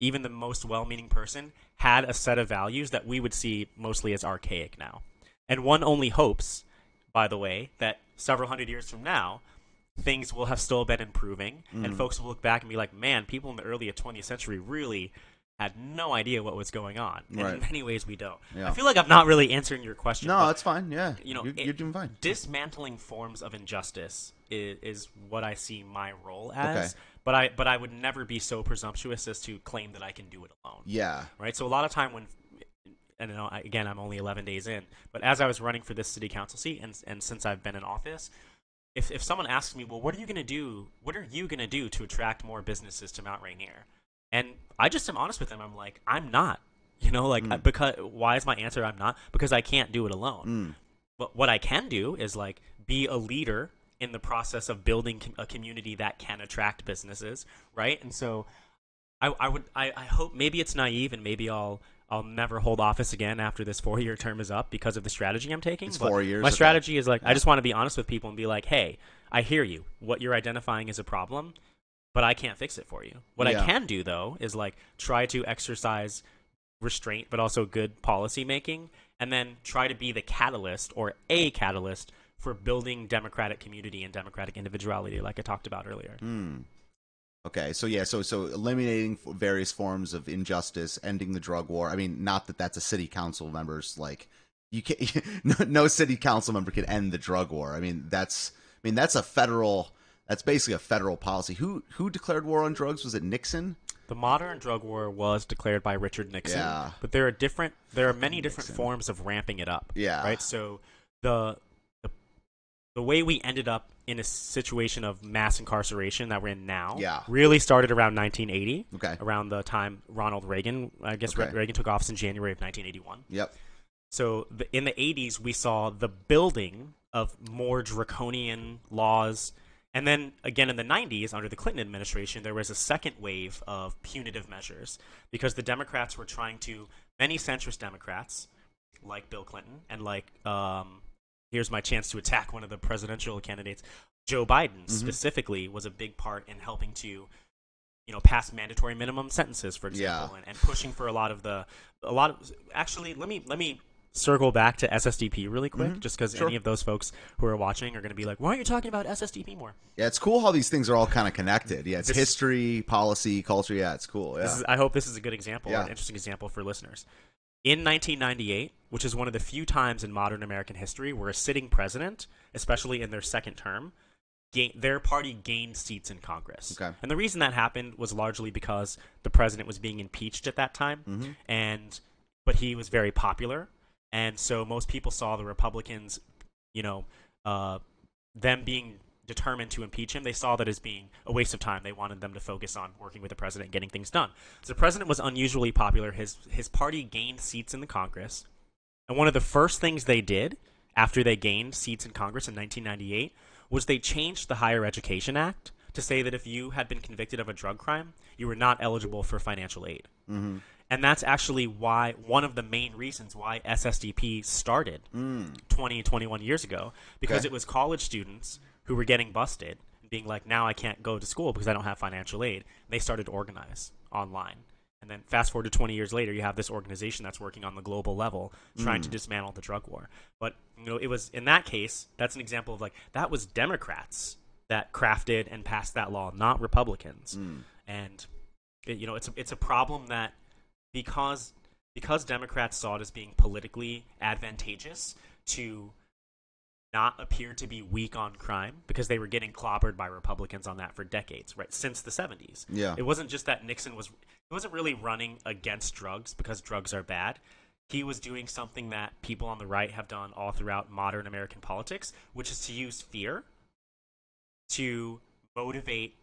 even the most well-meaning person had a set of values that we would see mostly as archaic now and one only hopes by the way that several hundred years from now things will have still been improving Mm. and folks will look back and be like man people in the early 20th century really had no idea what was going on and Right. in many ways we don't Yeah. i feel like i'm not really answering your question No, that's fine. Yeah, you know, you're, it- you're doing fine. dismantling forms of injustice is, is what I see my role as. Okay. But I but I would never be so presumptuous as to claim that I can do it alone. Yeah, Right. So a lot of time when and you know, I- again, I'm only 11 days in, but as I was running for this city council seat, and and since I've been in office, if if someone asks me, well, what are you going to do? What are you going to do to attract more businesses to Mount Rainier? And I just am honest with them. I'm like, I'm not. [laughs] You know, like I- because why is my answer I'm not? Because I can't do it alone. Mm. But what I can do is like be a leader in the process of building a community that can attract businesses, right? And so I, I would I, I hope maybe it's naive and maybe I'll I'll never hold office again after this four year term is up because of the strategy I'm taking. It's but four years, My strategy is like I just want to be honest with people and be like, hey, I hear you. What you're identifying is a problem, but I can't fix it for you. What Yeah. I can do though is like try to exercise restraint but also good policy making and then try to be the catalyst or a catalyst for building democratic community and democratic individuality like I talked about earlier. Mm. Okay, so yeah, so so eliminating various forms of injustice, ending the drug war. I mean, not that that's a city council member's like you can [laughs] no, no city council member can end the drug war. I mean, that's I mean that's a federal that's basically a federal policy. Who who declared war on drugs? Was it Nixon? The modern drug war was declared by Richard Nixon, Yeah. but there are different there are many different Nixon. forms of ramping it up. Yeah. Right? So the the the way we ended up in a situation of mass incarceration that we're in now Yeah. really started around 1980. Okay. Around the time Ronald Reagan, I guess Re- Okay. Reagan took office in January of 1981. Yep. So the, in the 80s, we saw the building of more draconian laws. And then again in the 90s, under the Clinton administration, there was a second wave of punitive measures because the Democrats were trying to, many centrist Democrats, like Bill Clinton, and like, um, here's my chance to attack one of the presidential candidates, Joe Biden mm-hmm. specifically, was a big part in helping to you know, pass mandatory minimum sentences, for example, Yeah. and, and pushing for a lot of the, a lot of, actually, let me, let me circle back to SSDP really quick, mm-hmm. just because Sure. any of those folks who are watching are going to be like, why aren't you talking about SSDP more? Yeah, it's cool how these things are all kind of connected. Yeah, it's This- history, policy, culture. Yeah, it's cool. Yeah. This is, I hope this is a good example, Yeah. an interesting example for listeners. In 1998, which is one of the few times in modern American history where a sitting president, especially in their second term, gain, their party gained seats in Congress. Okay. And the reason that happened was largely because the president was being impeached at that time, Mm-hmm. and but he was very popular, and so most people saw the Republicans, you know, uh, them being determined to impeach him, they saw that as being a waste of time. They wanted them to focus on working with the president, and getting things done. So the president was unusually popular. His his party gained seats in the Congress, and one of the first things they did after they gained seats in Congress in 1998 was they changed the Higher Education Act to say that if you had been convicted of a drug crime, you were not eligible for financial aid. Mm-hmm. And that's actually why one of the main reasons why SSDP started 20, 21 years ago, because Okay. it was college students who were getting busted and being like, now I can't go to school because I don't have financial aid. They started to organize online. And then fast forward to 20 years later, you have this organization that's working on the global level trying to mm. dismantle the drug war. But, you know, it was in that case, that's an example of like, that was Democrats that crafted and passed that law, not Republicans. Mm. And, it, you know, it's a, it's a problem that because because Democrats saw it as being politically advantageous to not appear to be weak on crime because they were getting clobbered by Republicans on that for decades, right? Since the 70s. Yeah. It wasn't just that Nixon was he wasn't really running against drugs because drugs are bad. He was doing something that people on the right have done all throughout modern American politics, which is to use fear to motivate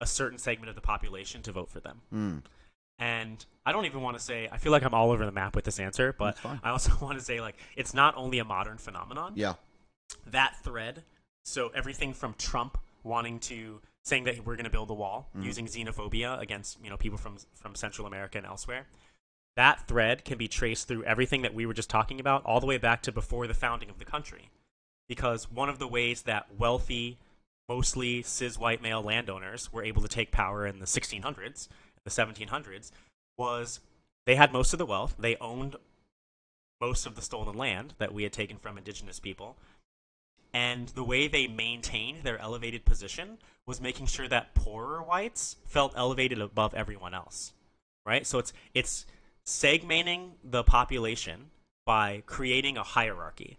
a certain segment of the population to vote for them. Mm. And I don't even want to say I feel like I'm all over the map with this answer, but I also [laughs] want to say like it's not only a modern phenomenon. Yeah. That thread, so everything from Trump wanting to saying that we're going to build a wall Mm-hmm. using xenophobia against, you know, people from from Central America and elsewhere. That thread can be traced through everything that we were just talking about all the way back to before the founding of the country. because one of the ways that wealthy, mostly cis white male landowners were able to take power in the 1600s, the 1700s, was they had most of the wealth. They owned most of the stolen land that we had taken from indigenous people. And the way they maintained their elevated position was making sure that poorer whites felt elevated above everyone else. Right? So it's it's segmenting the population by creating a hierarchy.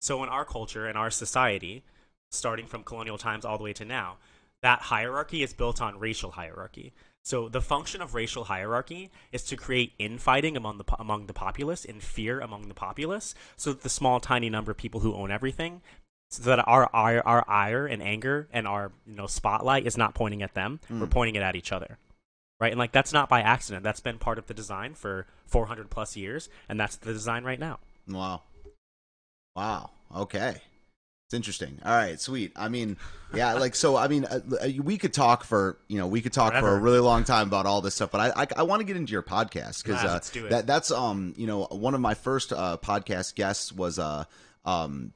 So in our culture, in our society, starting from colonial times all the way to now, that hierarchy is built on racial hierarchy. So the function of racial hierarchy is to create infighting among the among the populace and fear among the populace, so that the small, tiny number of people who own everything, so that our our, our ire and anger and our you know spotlight is not pointing at them, hmm. we're pointing it at each other, right? And like that's not by accident. That's been part of the design for 400 plus years, and that's the design right now. Wow. Wow. Okay. It's interesting. All right, sweet. I mean, yeah, like so. I mean, uh, uh, we could talk for you know we could talk for a really long time about all this stuff, but I I, I want to get into your podcast because uh, let's do it. that that's um you know one of my first uh, podcast guests was uh um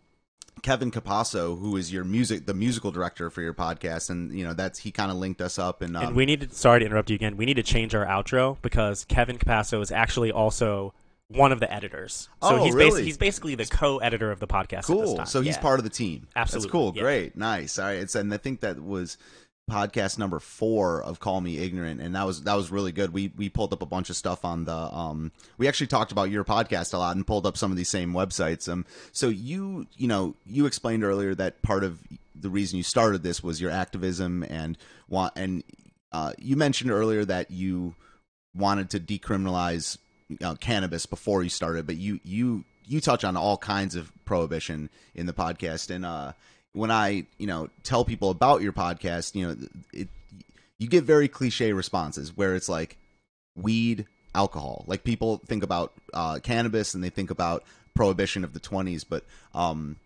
Kevin Capasso, who is your music the musical director for your podcast, and you know that's he kind of linked us up and um, and we need to sorry to interrupt you again. We need to change our outro because Kevin Capasso is actually also one of the editors. So Oh, he's really? he's basically the co-editor of the podcast. at this Cool. time. So he's Yeah. part of the team. Absolutely, That's cool. yeah. Great. Nice. All right. It's, and I think that was podcast number four of Call Me Ignorant, and that was that was really good. We we pulled up a bunch of stuff on the um. We actually talked about your podcast a lot and pulled up some of these same websites. Um. So you you know you explained earlier that part of the reason you started this was your activism and want and uh, you mentioned earlier that you wanted to decriminalize uh, cannabis before you started, but you you you touch on all kinds of prohibition in the podcast. And uh, when I you know tell people about your podcast, you know it you get very cliche responses where it's like weed, alcohol. Like people think about uh, cannabis and they think about prohibition of the twenties, but um,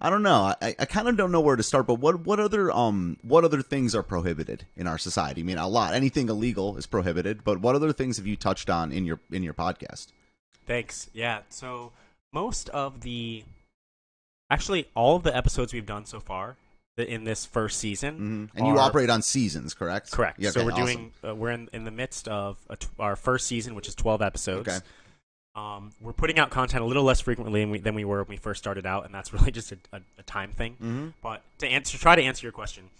I don't know. I, I kind of don't know where to start. But what what other um what other things are prohibited in our society? I mean, a lot. Anything illegal is prohibited. But what other things have you touched on in your in your podcast? Thanks. Yeah. So most of the, actually, all of the episodes we've done so far in this first season, Mm-hmm. And you operate on seasons, correct? correct. Yeah, so we're awesome. doing uh, we're in in the midst of a t- our first season, which is twelve episodes. Okay. Um, we're putting out content a little less frequently than we, than we were when we first started out, and that's [laughs] really just a, a, a time thing. Mm-hmm. But to answer, try to answer your question,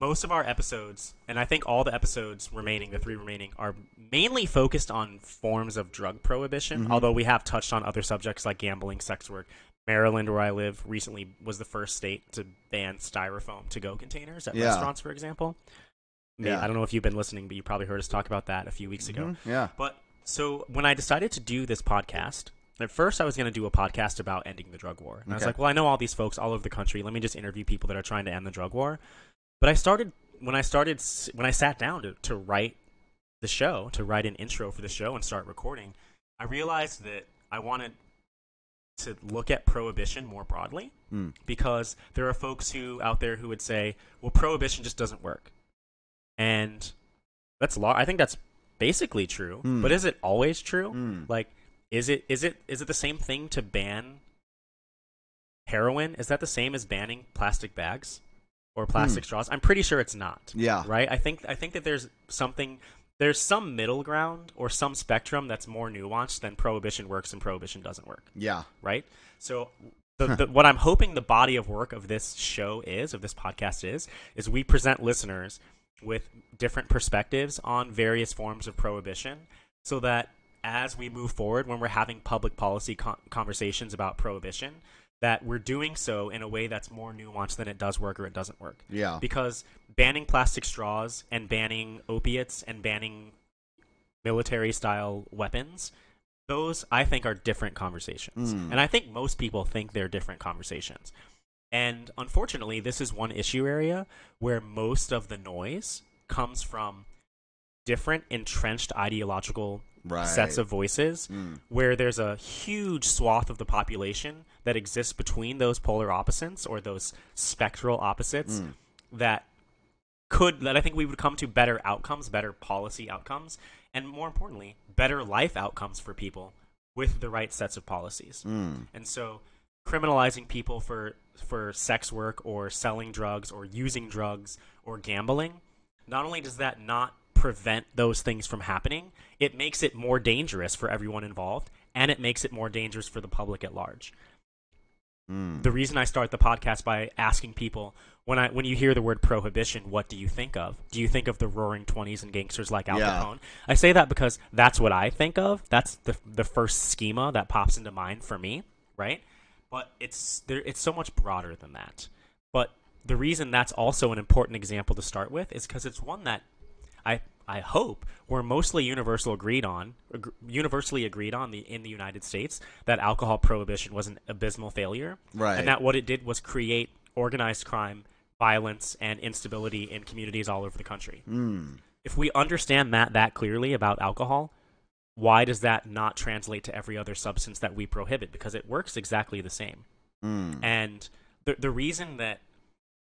most of our episodes, and I think all the episodes remaining, the three remaining, are mainly focused on forms of drug prohibition. Mhm. Although we have touched on other subjects like gambling, sex work. Maryland, where I live, recently was the first state to ban styrofoam to-go containers at Yeah. restaurants, for example. Yeah. I don't know if you've been listening, but you probably heard us talk about that a few weeks ago. Mhm. Yeah. But so when I decided to do this podcast, at first I was going to do a podcast about ending the drug war. And I was like, well, I know all these folks all over the country. Let me just interview people that are trying to end the drug war. But I started when I started when I sat down to, to write the show, to write an intro for the show and start recording, I realized that I wanted to look at prohibition more broadly Mm. because there are folks who out there who would say, "Well, prohibition just doesn't work," and that's a law. I think that's basically true. Hmm. But is it always true? Mm. Like, is it is it is it the same thing to ban heroin? Is that the same as banning plastic bags or plastic straws? I'm pretty sure it's not. Hmm. Yeah. Right. I think I think that there's something. There's some middle ground or some spectrum that's more nuanced than prohibition works and prohibition doesn't work Yeah. right? So, the, the, what I'm hoping the body of work of this show is, of this podcast is, is we present listeners with different perspectives on various forms of prohibition, so that as we move forward, when we're having public policy con- conversations about prohibition, that we're doing so in a way that's more nuanced than it does work or it doesn't work. Yeah. Because banning plastic straws and banning opiates and banning military style weapons, those I think are different conversations. Mm. And I think most people think they're different conversations. And unfortunately, this is one issue area where most of the noise comes from different entrenched ideological Right. sets of voices Mm. where there's a huge swath of the population that exists between those polar opposites or those spectral opposites Mm. that could that I think we would come to better outcomes, better policy outcomes, and more importantly, better life outcomes for people with the right sets of policies. Mm. And so criminalizing people for for sex work or selling drugs or using drugs or gambling, not only does that not prevent those things from happening, it makes it more dangerous for everyone involved and it makes it more dangerous for the public at large. Mm. The reason I start the podcast by asking people when I when you hear the word prohibition, what do you think of? Do you think of the Roaring Twenties and gangsters like Al Yeah. Capone? I say that because that's what I think of. That's the the first schema that pops into mind for me, right? But it's there. It's so much broader than that. But the reason that's also an important example to start with is because it's one that I I hope we're mostly universal agreed on, ag- universally agreed on the in the United States that alcohol prohibition was an abysmal failure, Right. And that what it did was create organized crime, violence, and instability in communities all over the country. Mm. If we understand that that clearly about alcohol, why does that not translate to every other substance that we prohibit? Because it works exactly the same. Mm. And the the reason that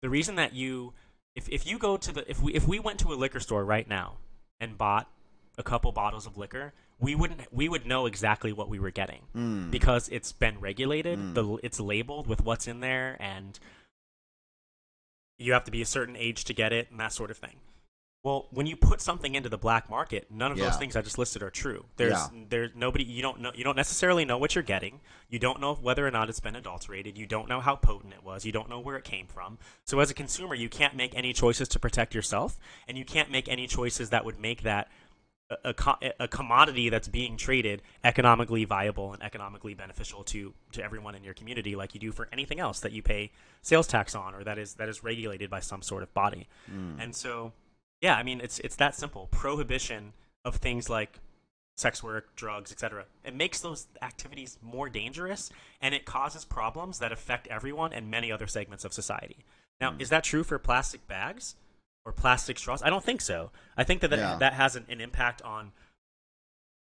the reason that you if if you go to the if we if we went to a liquor store right now and bought a couple bottles of liquor, we wouldn't we would know exactly what we were getting Mm. because it's been regulated. Mm. The it's labeled with what's in there and you have to be a certain age to get it and that sort of thing. Well, when you put something into the black market, none of Yeah. those things I just listed are true. There's Yeah. there's nobody you don't know you don't necessarily know what you're getting. You don't know whether or not it's been adulterated. You don't know how potent it was. You don't know where it came from. So as a consumer, you can't make any choices to protect yourself and you can't make any choices that would make that a, a, a commodity that's being traded economically viable and economically beneficial to to everyone in your community like you do for anything else that you pay sales tax on or that is that is regulated by some sort of body. Hmm. And so yeah, I mean it's it's that simple. Prohibition of things like sex work, drugs, etc. It makes those activities more dangerous and it causes problems that affect everyone and many other segments of society. Now, is that true for plastic bags or plastic straws? I don't think so. I think that that, Yeah. that has an, an impact on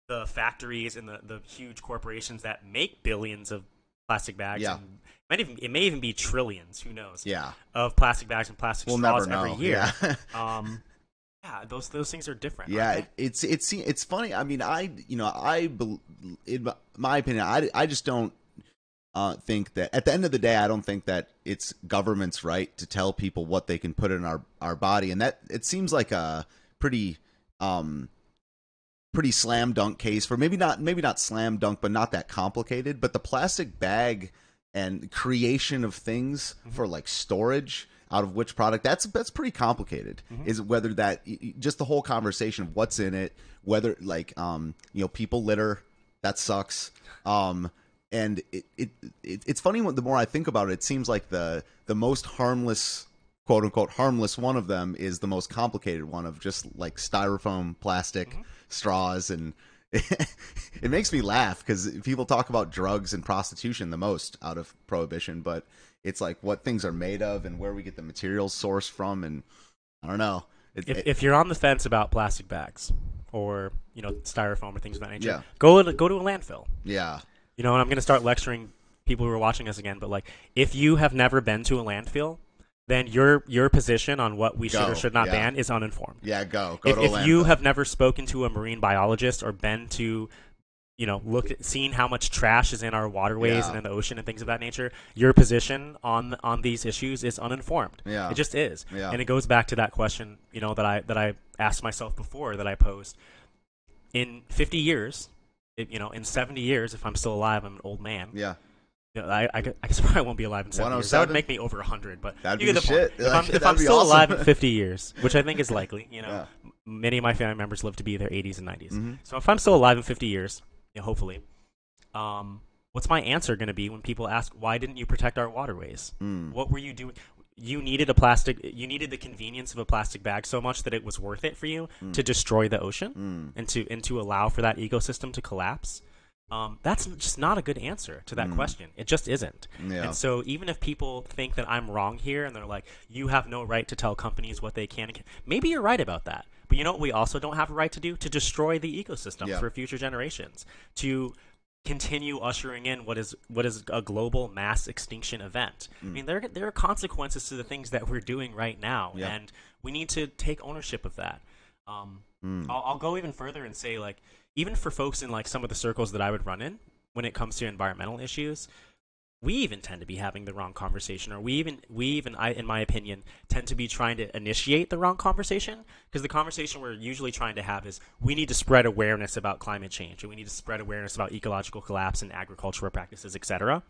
the factories and the, the huge corporations that make billions of plastic bags. Yeah. And it, might even, it may even be trillions, who knows, Yeah. of plastic bags and plastic We'll straws every year. Yeah. [laughs] um, yeah, those those things are different. Yeah, it, it's it's it's funny. I mean, I you know I in my- my opinion, I I just don't uh, think that at the end of the day, I don't think that it's government's right to tell people what they can put in our our body, and that it seems like a pretty um pretty slam dunk case for maybe not maybe not slam dunk, but not that complicated. But the plastic bag and creation of things for like storage out of which product that's that's pretty complicated is whether that just the whole conversation of what's in it whether like um you know people litter that sucks. Um and it, it, it it's funny when the more i think about it it seems like the the most harmless quote unquote harmless one of them is the most complicated one of just like styrofoam plastic straws and [laughs] it makes me laugh because people talk about drugs and prostitution the most out of prohibition but it's like what things are made of and where we get the materials sourced from and i don't know it, if, it- if you're on the fence about plastic bags or you know styrofoam or things of that nature, Yeah. go to, go to a landfill. yeah You know, and I'm going to start lecturing people who are watching us again. But like, if you have never been to a landfill, then your your position on what we should or should not yeah. ban is uninformed. yeah go go if to a landfill. if you have never spoken to a marine biologist or been to you know looked at seen how much trash is in our waterways Yeah. and in the ocean and things of that nature your position on on these issues is uninformed Yeah. it just is Yeah. and it goes back to that question you know that i that i asked myself before that i posed in 50 years if, you know in 70 years if i'm still alive i'm an old man yeah you know, I, I, I guess [laughs] probably won't be alive in 70 years. That would make me over 100, but That'd you be the the point. shit. If I'm, [laughs] if I'm still alive awesome. in [laughs] 50 years, which I think is likely, you know, Yeah. many of my family members live to be their 80s and 90s. Mhm. So if I'm still alive in 50 years, you know, hopefully, um, what's my answer going to be when people ask, why didn't you protect our waterways? Mm. What were you doing? You needed a plastic. You needed the convenience of a plastic bag so much that it was worth it for you to destroy the ocean Mm. and to and to allow for that ecosystem to collapse. Um, that's just not a good answer to that question. It just isn't. Yeah. And so even if people think that I'm wrong here and they're like, you have no right to tell companies what they can, and can maybe you're right about that. But you know what we also don't have a right to do? To destroy the ecosystem Yeah. for future generations. To continue ushering in what is what is a global mass extinction event. I Mm. mean, there there are consequences to the things that we're doing right now, Yeah. and we need to take ownership of that. Um, Mm. I'll, I'll go even further and say, like, even for folks in like some of the circles that I would run in when it comes to environmental issues, we even tend to be having the wrong conversation, or we even we even I, in my opinion, tend to be trying to initiate the wrong conversation because the conversation we're usually trying to have is we need to spread awareness about climate change, and we need to spread awareness about ecological collapse and agricultural practices, etc.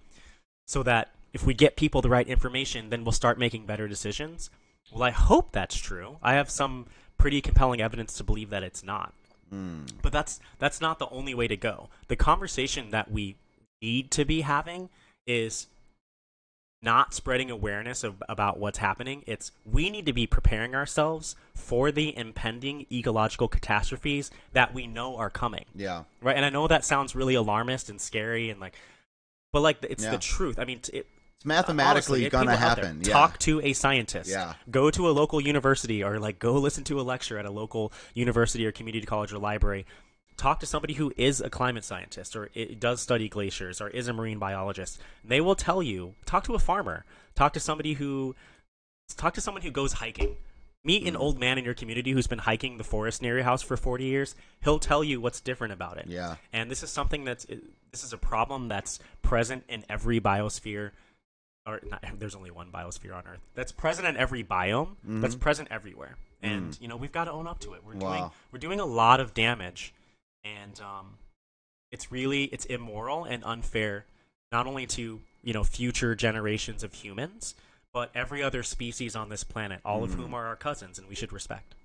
So that if we get people the right information, then we'll start making better decisions. Well, I hope that's true. I have some pretty compelling evidence to believe that it's not. Hmm. But that's that's not the only way to go. The conversation that we need to be having is not spreading awareness of, about what's happening. It's we need to be preparing ourselves for the impending ecological catastrophes that we know are coming. Yeah. Right? And I know that sounds really alarmist and scary and like but like it's Yeah. the truth. I mean, it, It's mathematically Honestly, gonna out there, happen. Yeah. Talk to a scientist. Yeah. Go to a local university or like go listen to a lecture at a local university or community college or library. Talk to somebody who is a climate scientist or it does study glaciers or is a marine biologist. They will tell you. Talk to a farmer. Talk to somebody who talk to someone who goes hiking. Meet Mm. an old man in your community who's been hiking the forest near your house for 40 years. He'll tell you what's different about it. Yeah. And this is something that's this is a problem that's present in every biosphere or not, there's only one biosphere on earth that's present in every biome that's present everywhere and you know we've got to own up to it we're doing we're doing a lot of damage and um, it's really it's immoral and unfair not only to you know future generations of humans but every other species on this planet all of whom are our cousins and we should respect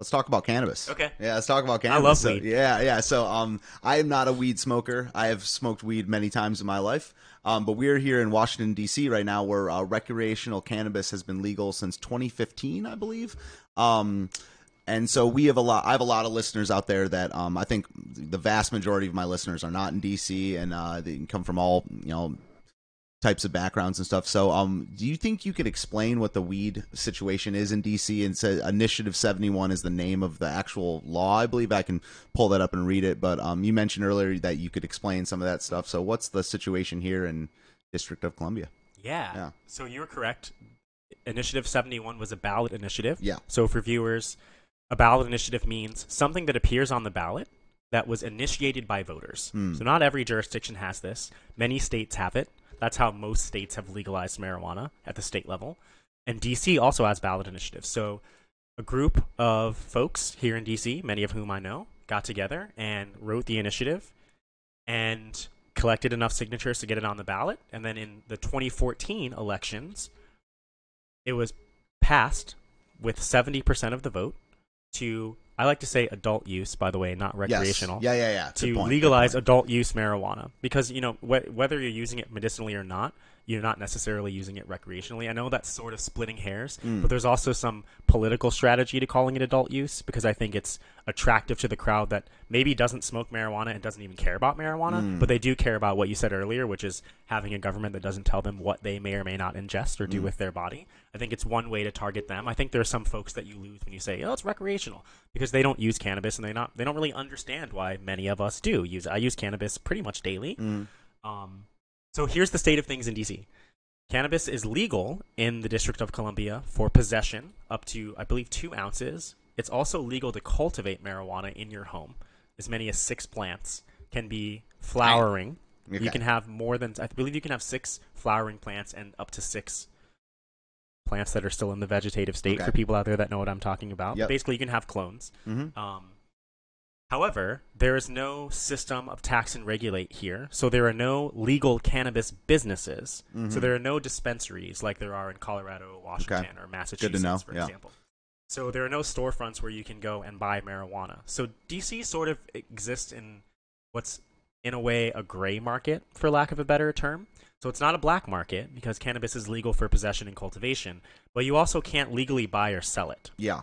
Let's talk about cannabis. Okay. Yeah, let's talk about cannabis. I love So- weed. Yeah, yeah. So, um, I am not a weed smoker. I have smoked weed many times in my life. Um, but we're here in Washington D.C. right now, where uh, recreational cannabis has been legal since 2015, I believe. Um, and so we have a lot. I have a lot of listeners out there that um, I think the vast majority of my listeners are not in D.C. and uh, they come from all you know types of backgrounds and stuff. So, um, do you think you could explain what the weed situation is in DC? And say Initiative Seventy One is the name of the actual law. I believe I can pull that up and read it. But um, you mentioned earlier that you could explain some of that stuff. So, what's the situation here in District of Columbia? Yeah. Yeah. So you're correct. Initiative 71 was a ballot initiative. Yeah. So for viewers, a ballot initiative means something that appears on the ballot that was initiated by voters. Hmm. So not every jurisdiction has this. Many states have it. That's how most states have legalized marijuana at the state level. And DC also has ballot initiatives. So a group of folks here in DC, many of whom I know, got together and wrote the initiative and collected enough signatures to get it on the ballot. And then in the 2014 elections, it was passed with 70% of the vote to, I like to say adult use, by the way, not recreational. Yes. Yeah, yeah, yeah. Good To point, legalize adult use marijuana. Because, you know, wh- whether you're using it medicinally or not, you're not necessarily using it recreationally. I know that's sort of splitting hairs, Mm. but there's also some political strategy to calling it adult use because I think it's attractive to the crowd that maybe doesn't smoke marijuana and doesn't even care about marijuana, Mm. but they do care about what you said earlier, which is having a government that doesn't tell them what they may or may not ingest or Mm. do with their body. I think it's one way to target them. I think there are some folks that you lose when you say, "Oh, it's recreational," because they don't use cannabis and they not they don't really understand why many of us do use. I use cannabis pretty much daily. Mm. Um, so here's the state of things in DC. Cannabis is legal in the District of Columbia for possession up to, I believe, two ounces. It's also legal to cultivate marijuana in your home. As many as six plants can be flowering. Okay. You can have more than, I believe, you can have six flowering plants and up to six plants that are still in the vegetative state Okay. for people out there that know what I'm talking about. Yep. Basically, you can have clones. Mhm. Um, however, there is no system of tax and regulate here, so there are no legal cannabis businesses. So there are no dispensaries like there are in Colorado, Washington, or Massachusetts, for yeah. example. So there are no storefronts where you can go and buy marijuana. So DC sort of exists in what's in a way a gray market, for lack of a better term. So it's not a black market because cannabis is legal for possession and cultivation, but you also can't legally buy or sell it. Yeah.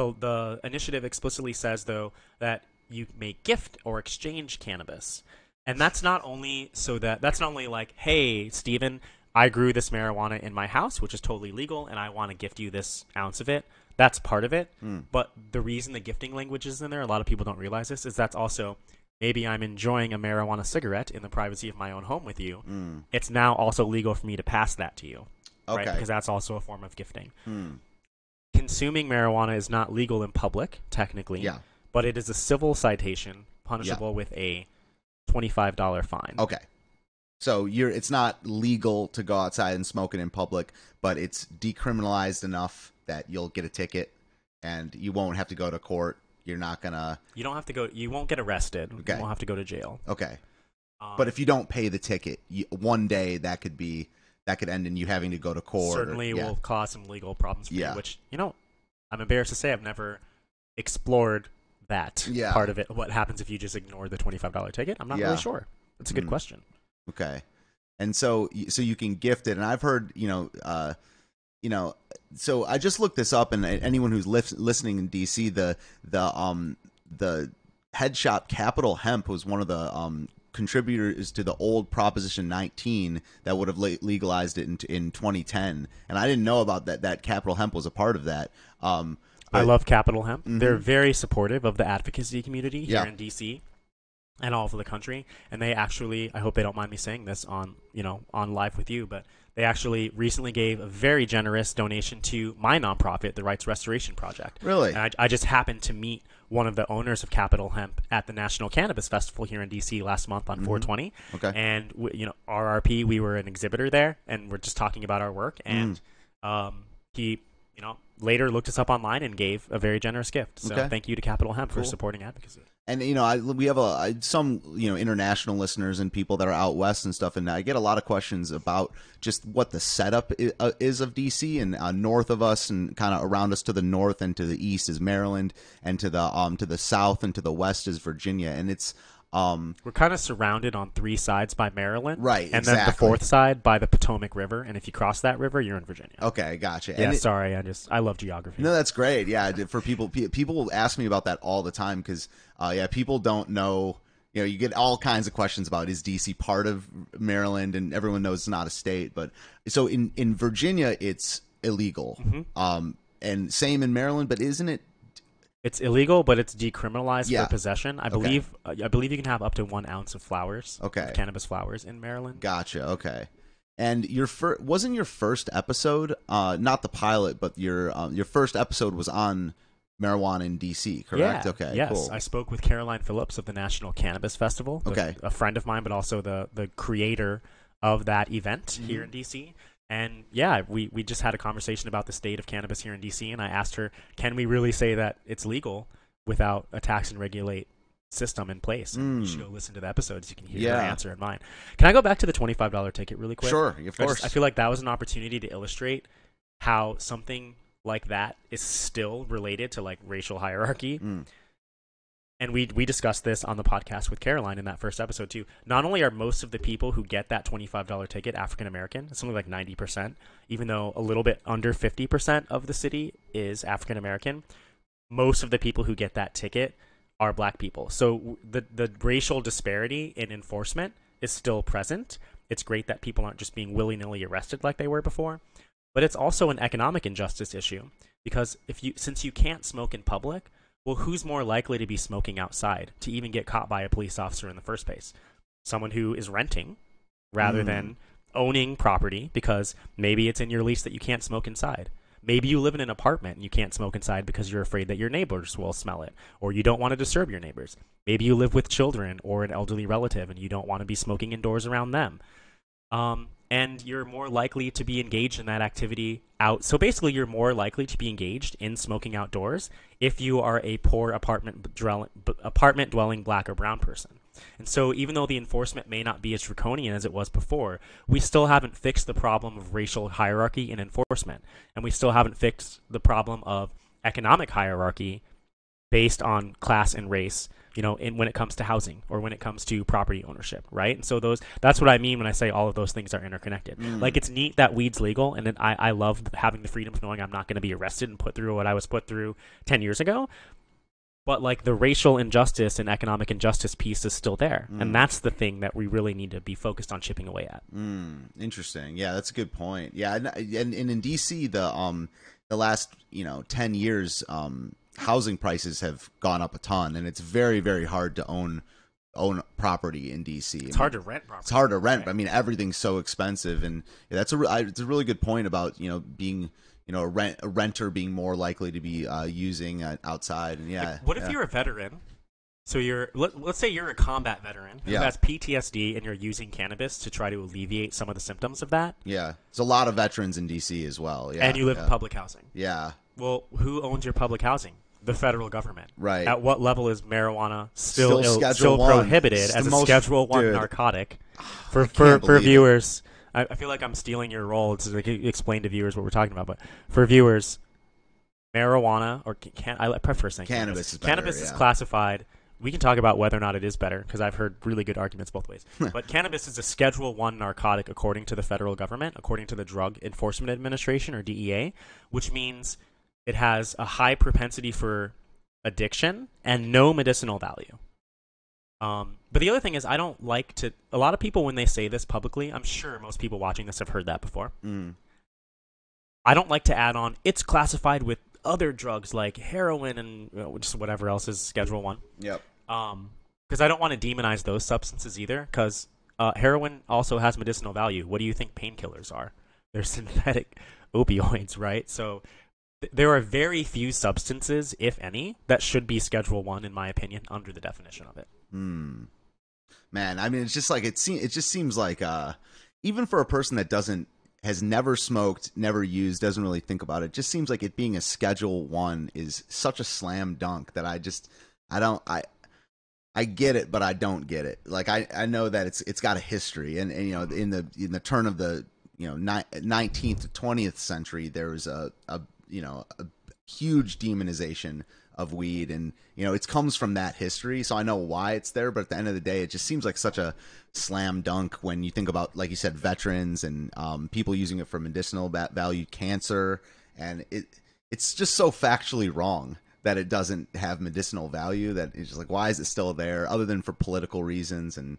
The the initiative explicitly says though that you may gift or exchange cannabis. And that's not only so that that's not only like, hey, Steven, I grew this marijuana in my house, which is totally legal, and I want to gift you this ounce of it. That's part of it. But the reason the gifting language is in there, a lot of people don't realize this, is that's also maybe I'm enjoying a marijuana cigarette in the privacy of my own home with you. It's now also legal for me to pass that to you. Right? Because that's also a form of gifting Hmm. Consuming marijuana is not legal in public, technically. Yeah. But it is a civil citation punishable with a twenty-five dollar fine. Okay. So you're it's not legal to go outside and smoke it in public, but it's decriminalized enough that you'll get a ticket and you won't have to go to court. You're not gonna You don't have to go. You won't get arrested. Okay. You won't have to go to jail. okay. Um, But if you don't pay the ticket, you, one day that could be that could end in you having to go to court. or- certainly yeah. will cause some legal problems for Yeah. you. Which you know, I'm embarrassed to say I've never explored that Yeah. part of it. What happens if you just ignore the twenty five dollar ticket? I'm not really sure. That's a good Mm. question. Okay. And so so you can gift it and I've heard, you know, uh you know, so I just looked this up and anyone who's lif- listening in DC the the um the head shop Capital Hemp was one of the um contributors to the old Proposition 19 that would have legalized it in in 2010 and I didn't know about that that Capitol Hemp was a part of that. Um I love Capitol Hemp. They're Mhm. very supportive of the advocacy community here Yeah. in DC and all over the country. And they actually, I hope they don't mind me saying this on, you know, on live with you, but they actually recently gave a very generous donation to my nonprofit, the Rights Restoration Project. Really? And I, I just happened to meet one of the owners of Capitol Hemp at the National Cannabis Festival here in DC last month on 420. Okay. And we, you know, RRP, we were an exhibitor there, and we're just talking about our work. And um, he, you know, later looked us up online and gave a very generous gift. So Okay. thank you to Capitol Hemp Cool. for supporting advocacy. And you know I, we have a I- some you know international listeners and people that are out west and stuff and i get a lot of questions about just what the setup is, uh, is of dc and uh, north of us and kind of around us to the north and to the east is maryland and to the um to the south and to the west is virginia and it's um We're kind of surrounded on three sides by Maryland, Right, And then the fourth side by the Potomac River. And if you cross that river, you're in Virginia. okay gotcha yeah, and it- sorry, I just I love geography. No, that's great. Yeah, for people, people ask me about that all the time because, uh, yeah, people don't know. You know, you get all kinds of questions about is DC part of Maryland, and everyone knows it's not a state. But so in in Virginia, it's illegal. Mm-hmm. Um, and same in Maryland, but isn't it? It's illegal, but it's decriminalized Yeah. for possession. I believe uh, I believe you can have up to one ounce of flowers, Okay. of cannabis flowers in Maryland. Gotcha. Okay. And your fir- wasn't your first episode, uh, not the pilot, but your um, your first episode was on marijuana in DC, correct? Yeah. Okay. Yes, Cool. I spoke with Caroline Phillips of the National Cannabis Festival. the- Okay. A friend of mine, but also the the creator of that event Mm-hmm. here in DC. And yeah, we, we just had a conversation about the state of cannabis here in DC, and I asked her, can we really say that it's legal without a tax and regulate system in place? And you Mm. should go listen to the episodes. You can hear Yeah. her answer and mine. Can I go back to the twenty five dollar ticket really quick? Sure, of I, just- course. I feel like that was an opportunity to illustrate how something like that is still related to like racial hierarchy. Mm. And we we discussed this on the podcast with Caroline in that first episode too. Not only are most of the people who get that twenty five dollar ticket African American, it's something like ninety percent, even though a little bit under fifty percent of the city is African American. Most of the people who get that ticket are black people. So the the racial disparity in enforcement is still present. It's great that people aren't just being willy nilly arrested like they were before, but it's also an economic injustice issue because if you since you can't smoke in public, well, who's more likely to be smoking outside to even get caught by a police officer in the first place? Someone who is renting rather Mm. than owning property because maybe it's in your lease that you can't smoke inside. Maybe you live in an apartment and you can't smoke inside because you're afraid that your neighbors will smell it or you don't want to disturb your neighbors. Maybe you live with children or an elderly relative and you don't want to be smoking indoors around them. Um, and you're more likely to be engaged in that activity out. So basically, you're more likely to be engaged in smoking outdoors if you are a poor apartment dwelling, apartment dwelling black or brown person. And so, even though the enforcement may not be as draconian as it was before, we still haven't fixed the problem of racial hierarchy in enforcement, and we still haven't fixed the problem of economic hierarchy based on class and race you know in when it comes to housing or when it comes to property ownership right? And so those that's what i mean when i say all of those things are interconnected. Like it's neat that weed's legal and then I, I love having the freedom of knowing i'm not going to be arrested and put through what i was put through 10 years ago. But like the racial injustice and economic injustice piece is still there. And that's the thing that we really need to be focused on chipping away at. Mm, interesting. Yeah, that's a good point. Yeah, and, and, and in DC, the um the last you know ten years, um, housing prices have gone up a ton, and it's very very hard to own own property in DC. it's hard to rent property It's hard to rent. I mean, everything's so expensive, and yeah, that's a it's a really good point about you know being you know a rent a renter being more likely to be uh, using uh, outside. And yeah, what if yeah. you're a veteran So you're let, let's say you're a combat veteran who Yeah. has PTSD and you're using cannabis to try to alleviate some of the symptoms of that, Yeah, there's a lot of veterans in DC as well. Yeah, and you live yeah. in public housing. Yeah, Well, who owns your public housing? The federal government. Right. At what level is marijuana still Still Ill, Schedule still One. prohibited It's as the a most- Schedule One dude. narcotic? Ah, for can't for, for believe it. viewers, I, I feel like I'm stealing your role to like, explain to viewers what we're talking about. But for viewers, marijuana or ca- can I prefer saying Cannabis cannabis. is better, cannabis is yeah. classified. We can talk about whether or not it is better because I've heard really good arguments both ways. [laughs] but cannabis is a Schedule One narcotic according to the federal government, according to the Drug Enforcement Administration or DEA, which means it has a high propensity for addiction and no medicinal value. Um, but the other thing is, I don't like to. A lot of people, when they say this publicly, I'm sure most people watching this have heard that before. Mm. I don't like to add on. It's classified with other drugs like heroin and you know, just whatever else is Schedule One. Yep. Um, because I don't want to demonize those substances either. Because uh, heroin also has medicinal value. What do you think painkillers are? They're [laughs] synthetic opioids, right? So there are very few substances, if any, that should be Schedule One, in my opinion, under the definition of it. Hmm. Man, I mean, it's just like it. Se- it just seems like, uh, even for a person that doesn't has never smoked, never used, doesn't really think about it. Just seems like it being a Schedule One is such a slam dunk that I just, I don't, I. I get it, but I don't get it. Like I, I know that it's it's got a history, and, and you know in the in the turn of the you know nineteenth to twentieth century, there was a, a you know a huge demonization of weed, and you know it comes from that history. So I know why it's there, but at the end of the day, it just seems like such a slam dunk when you think about, like you said, veterans and um, people using it for medicinal value, cancer, and it it's just so factually wrong that it doesn't have medicinal value that it's just like why is it still there other than for political reasons and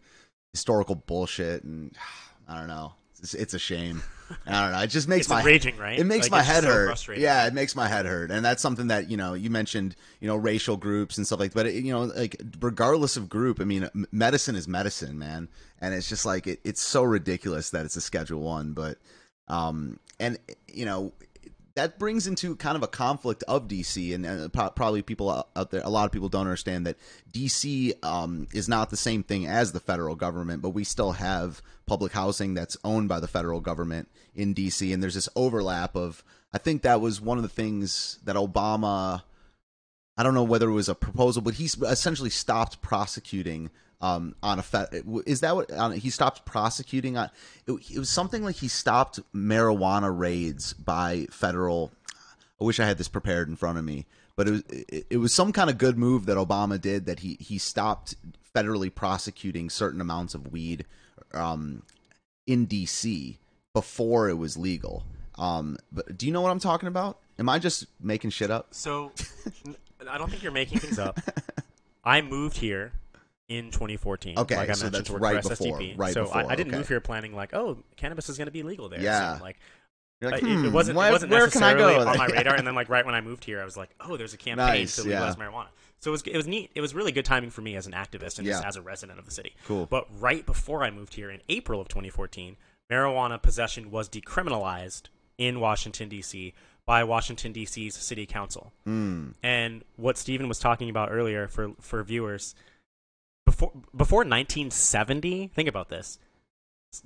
historical bullshit and [sighs] i don't know it's, it's a shame. I don't know. It just makes It's my enraging, right? it makes Like, my head so hurt. yeah it makes my head hurt. And that's something that you know you mentioned you know racial groups and stuff like that. But it, you know like regardless of group i mean medicine is medicine man. And it's just like it, it's so ridiculous that it's a schedule one. But um and you know that brings into kind of a conflict of DC, and pro- probably people out- out there, a lot of people don't understand that DC um, is not the same thing as the federal government, but we still have public housing that's owned by the federal government in DC, and there's this overlap of. I think that was one of the things that Obama. I don't know whether it was a proposal, but he essentially stopped prosecuting um, on a fe- is that what on, he stopped prosecuting on it, it was something like he stopped marijuana raids by federal I wish I had this prepared in front of me but it was it, it was some kind of good move that Obama did that he he stopped federally prosecuting certain amounts of weed um, in DC before it was legal. Um, but do you know what I'm talking about? Am I just making shit up? So, [laughs] I don't think you're making things up. [laughs] I moved here in 2014. Okay, like I so mentioned, that's right for before, SSDP. right so before, I, I didn't okay. move here planning like, oh, cannabis is going to be legal there. Yeah. So, like, like, it, it hmm, wasn't, where- it wasn't where can I necessarily go? on my [laughs] radar. And then, like, right when I moved here, I was like, oh, there's a campaign Nice, to legalize yeah. marijuana. So it was, it was neat. It was really good timing for me as an activist and just as a resident of the city. Cool. But right before I moved here in April of 2014, marijuana possession was decriminalized in Washington, D.C. by Washington, D.C.'s city council. Hmm. And what Stephen was talking about earlier for, for viewers, before, before 1970, think about this.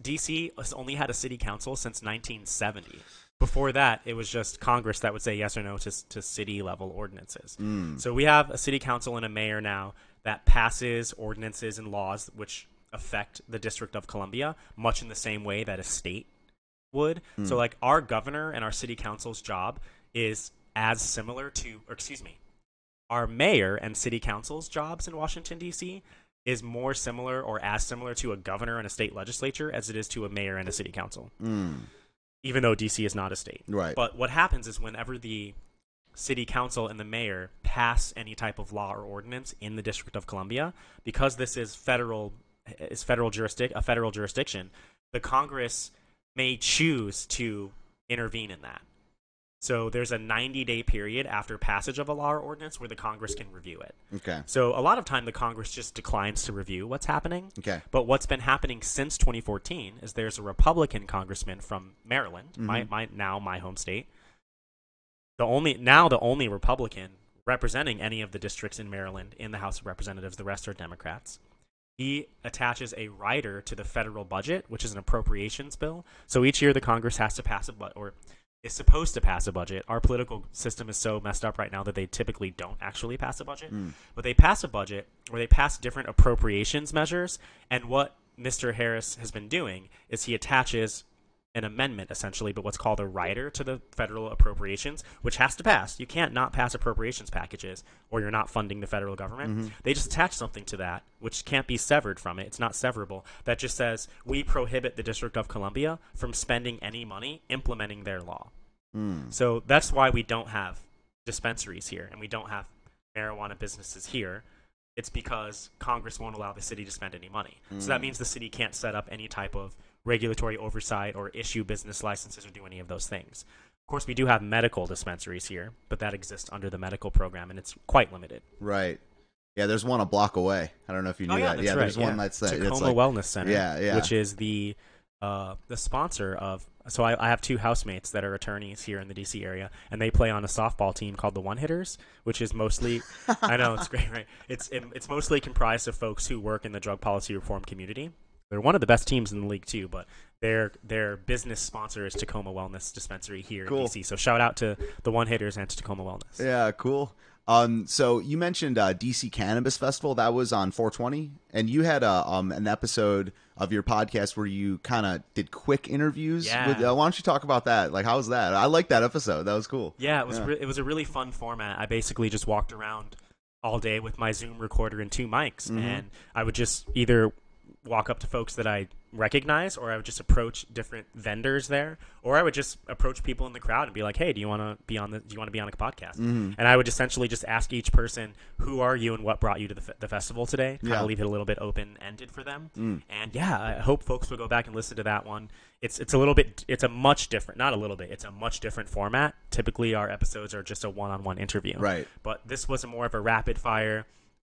DC has only had a city council since 1970. Before that, it was just Congress that would say yes or no to, to city level ordinances. Mm. So we have a city council and a mayor now that passes ordinances and laws which affect the District of Columbia, much in the same way that a state would. So, like, our governor and our city council's job is as similar to, or excuse me, our mayor and city council's jobs in Washington, D.C. is more similar or as similar to a governor and a state legislature as it is to a mayor and a city council, Mm. even though D.C. is not a state. Right. But what happens is whenever the city council and the mayor pass any type of law or ordinance in the District of Columbia, because this is federal is federal jurisdic a federal jurisdiction, the Congress may choose to intervene in that. So there's a 90 day period after passage of a law or ordinance where the Congress can review it. Okay. So a lot of time the Congress just declines to review what's happening. Okay. But what's been happening since 2014 is there's a Republican congressman from Maryland, my, Mhm. my now my home state. The only now the only Republican representing any of the districts in Maryland in the House of Representatives. The rest are Democrats. He attaches a rider to the federal budget, which is an appropriations bill. So each year the Congress has to pass a or is supposed to pass a budget. Our political system is so messed up right now that they typically don't actually pass a budget. Hmm. But they pass a budget where they pass different appropriations measures. And what Mr. Harris has been doing is he attaches an amendment essentially, but what's called a rider to the federal appropriations, which has to pass. You can't not pass appropriations packages or you're not funding the federal government. Mm-hmm. They just attach something to that, which can't be severed from it. It's not severable. That just says we prohibit the District of Columbia from spending any money implementing their law. Hmm. So that's why we don't have dispensaries here and we don't have marijuana businesses here. It's because Congress won't allow the city to spend any money. So that hmm. means the city can't set up any type of regulatory oversight or issue business licenses or do any of those things. Of course, we do have medical dispensaries here, but that exists under the medical program and it's quite limited. Right. Yeah, there's one a block away. I don't know if you oh, knew oh, yeah, that. yeah, right. there's one that's uh, that. Takoma It's like, Wellness Center. Yeah, yeah. Which is the uh, the sponsor of. So I, I have two housemates that are attorneys here in the DC area, and they play on a softball team called the One Hitters, which is mostly. I know it's great, right? It's it, it's mostly comprised of folks who work in the drug policy reform community. They're one of the best teams in the league too, but their their business sponsor is Takoma Wellness Dispensary here Cool. in DC. So shout out to the One Hitters and to Takoma Wellness. Yeah, cool. Um, so you mentioned uh, DC Cannabis Festival that was on 420, and you had a um an episode of your podcast where you kind of did quick interviews. Yeah. With, uh, why don't you talk about that? Like, how was that? I like that episode. That was cool. Yeah, it was Yeah. Re- it was a really fun format. I basically just walked around all day with my Zoom recorder and two mics, Mhm. and I would just either walk up to folks that I recognize, or I would just approach different vendors there, or I would just approach people in the crowd and be like, "Hey, do you want to be on the? Do you want to be on a podcast?" Mm-hmm. And I would essentially just ask each person, "Who are you, and what brought you to the, fe- the festival today?" Kind of Yeah. leave it a little bit open ended for them. Mm. And yeah, I hope folks will go back and listen to that one. It's it's a little bit it's a much different, not a little bit. It's a much different format. Typically, our episodes are just a one-on-one interview. Right. But this was a more of a rapid fire,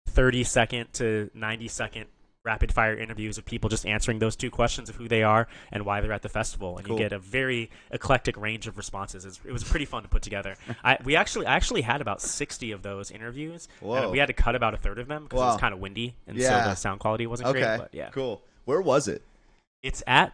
thirty second to ninety second rapid fire interviews of people just answering those two questions of who they are and why they're at the festival, and Cool. you get a very eclectic range of responses. It was pretty fun to put together. [laughs] I we actually I actually had about sixty of those interviews, Whoa. and we had to cut about a third of them because it was kind of windy, and Yeah. so the sound quality wasn't Okay. great. But yeah, Cool. Where was it? it's at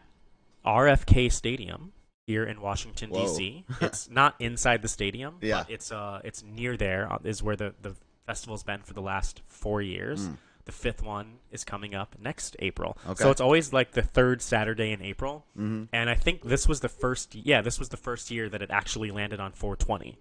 RFK Stadium here in Washington D.C. it's [laughs] not inside the stadium, Yeah. but it's uh it's near there uh, where the the festival's been for the last 4 years. The fifth one is coming up next April. Okay. So it's always like the third Saturday in April. Mhm. And I think this was the first yeah, this was the first year that it actually landed on 420,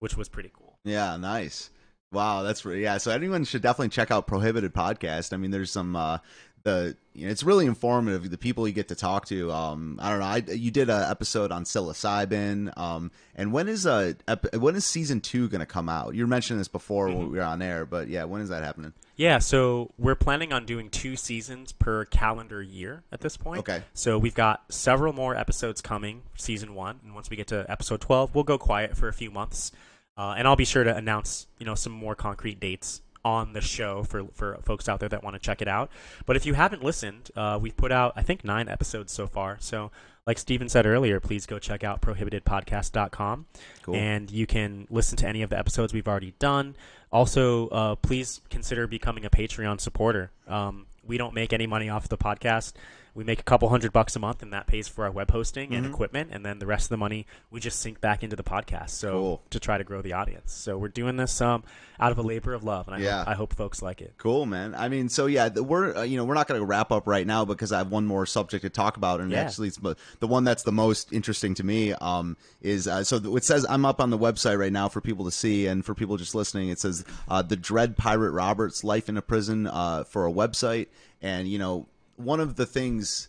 which was pretty cool. Yeah, nice. Wow, that's yeah. So anyone should definitely check out Prohibited podcast. I mean, there's some uh the you know, it's really informative. The people you get to talk to. Um, I don't know. I you did an episode on psilocybin. Um, and when is uh ep- when is season two going to come out? You mentioned this before Mm-hmm. when we were on air, but yeah, when is that happening? Yeah, so we're planning on doing two seasons per calendar year at this point. Okay. So we've got several more episodes coming, season one, and once we get to episode twelve, we'll go quiet for a few months, uh, and I'll be sure to announce, you know, some more concrete dates on the show for for folks out there that want to check it out. But if you haven't listened, uh, we've put out I think nine episodes so far. So like Stephen said earlier, please go check out prohibitedpodcast.com Cool. and you can listen to any of the episodes we've already done. Also, uh, please consider becoming a Patreon supporter. Um, we don't make any money off the podcast. We make a couple hundred bucks a month, and that pays for our web hosting and Mhm. equipment. And then the rest of the money we just sink back into the podcast. So Cool. to try to grow the audience. So we're doing this um, out of a labor of love, and I, Yeah. hope, I hope folks like it. Cool, man. I mean, so yeah, the, we're uh, you know we're not going to wrap up right now because I have one more subject to talk about, and Yeah. actually, it's the the one that's the most interesting to me um, is uh, so it says I'm up on the website right now for people to see, and for people just listening, it says uh, the Dread Pirate Roberts life in a prison uh, for a website, and you know one of the things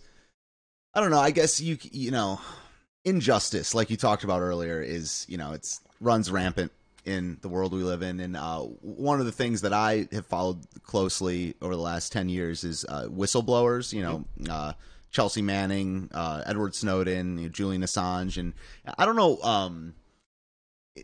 I don't know, I guess you you know injustice like you talked about earlier is you know it's runs rampant in the world we live in. And uh, one of the things that i have followed closely over the last 10 years is uh, whistleblowers you know uh, chelsea manning uh, edward snowden you know, julian assange. And i don't know um,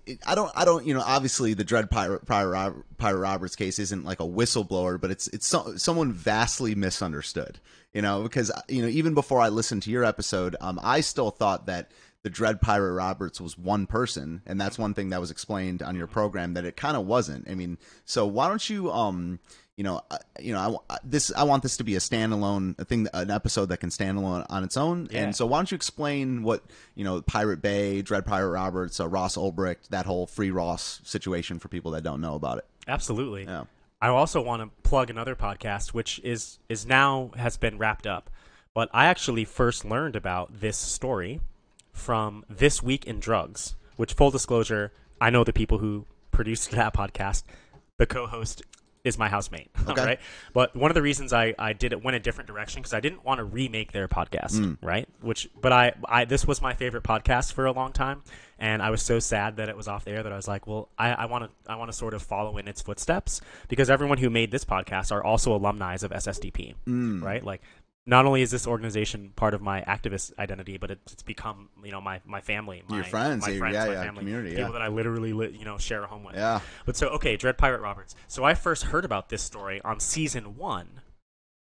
it, I don't, I don't, you know, obviously the Dread Pirate, Pirate, Roberts case isn't like a whistleblower, but it's it's so, someone vastly misunderstood, you know, because you know even before I listened to your episode, um, I still thought that the Dread Pirate Roberts was one person, and that's one thing that was explained on your program that it kind of wasn't. I mean, so why don't you, um, you know, uh, you know, I, this I want this to be a standalone a thing, an episode that can stand alone on its own. Yeah. And so, why don't you explain what you know, Pirate Bay, Dread Pirate Roberts, uh, Ross Ulbricht, that whole Free Ross situation for people that don't know about it. Absolutely. Yeah. I also want to plug another podcast, which is is now has been wrapped up. But I actually first learned about this story from This Week in Drugs, which full disclosure, I know the people who produced [laughs] that podcast. The co-host is my housemate, [laughs] Okay. right? But one of the reasons I, I did it went a different direction because I didn't want to remake their podcast, mm. right? Which, but I, I this was my favorite podcast for a long time, and I was so sad that it was off the air that I was like, well, I want to I want to sort of follow in its footsteps because everyone who made this podcast are also alumni of SSDP, mm. right? Like. Not only is this organization part of my activist identity, but it's, it's become, you know, my, my family, my Your friends, my friends, yeah, my yeah, family, community, people yeah. that I literally, li- you know, share a home with. Yeah. But so okay, Dread Pirate Roberts. So I first heard about this story on season one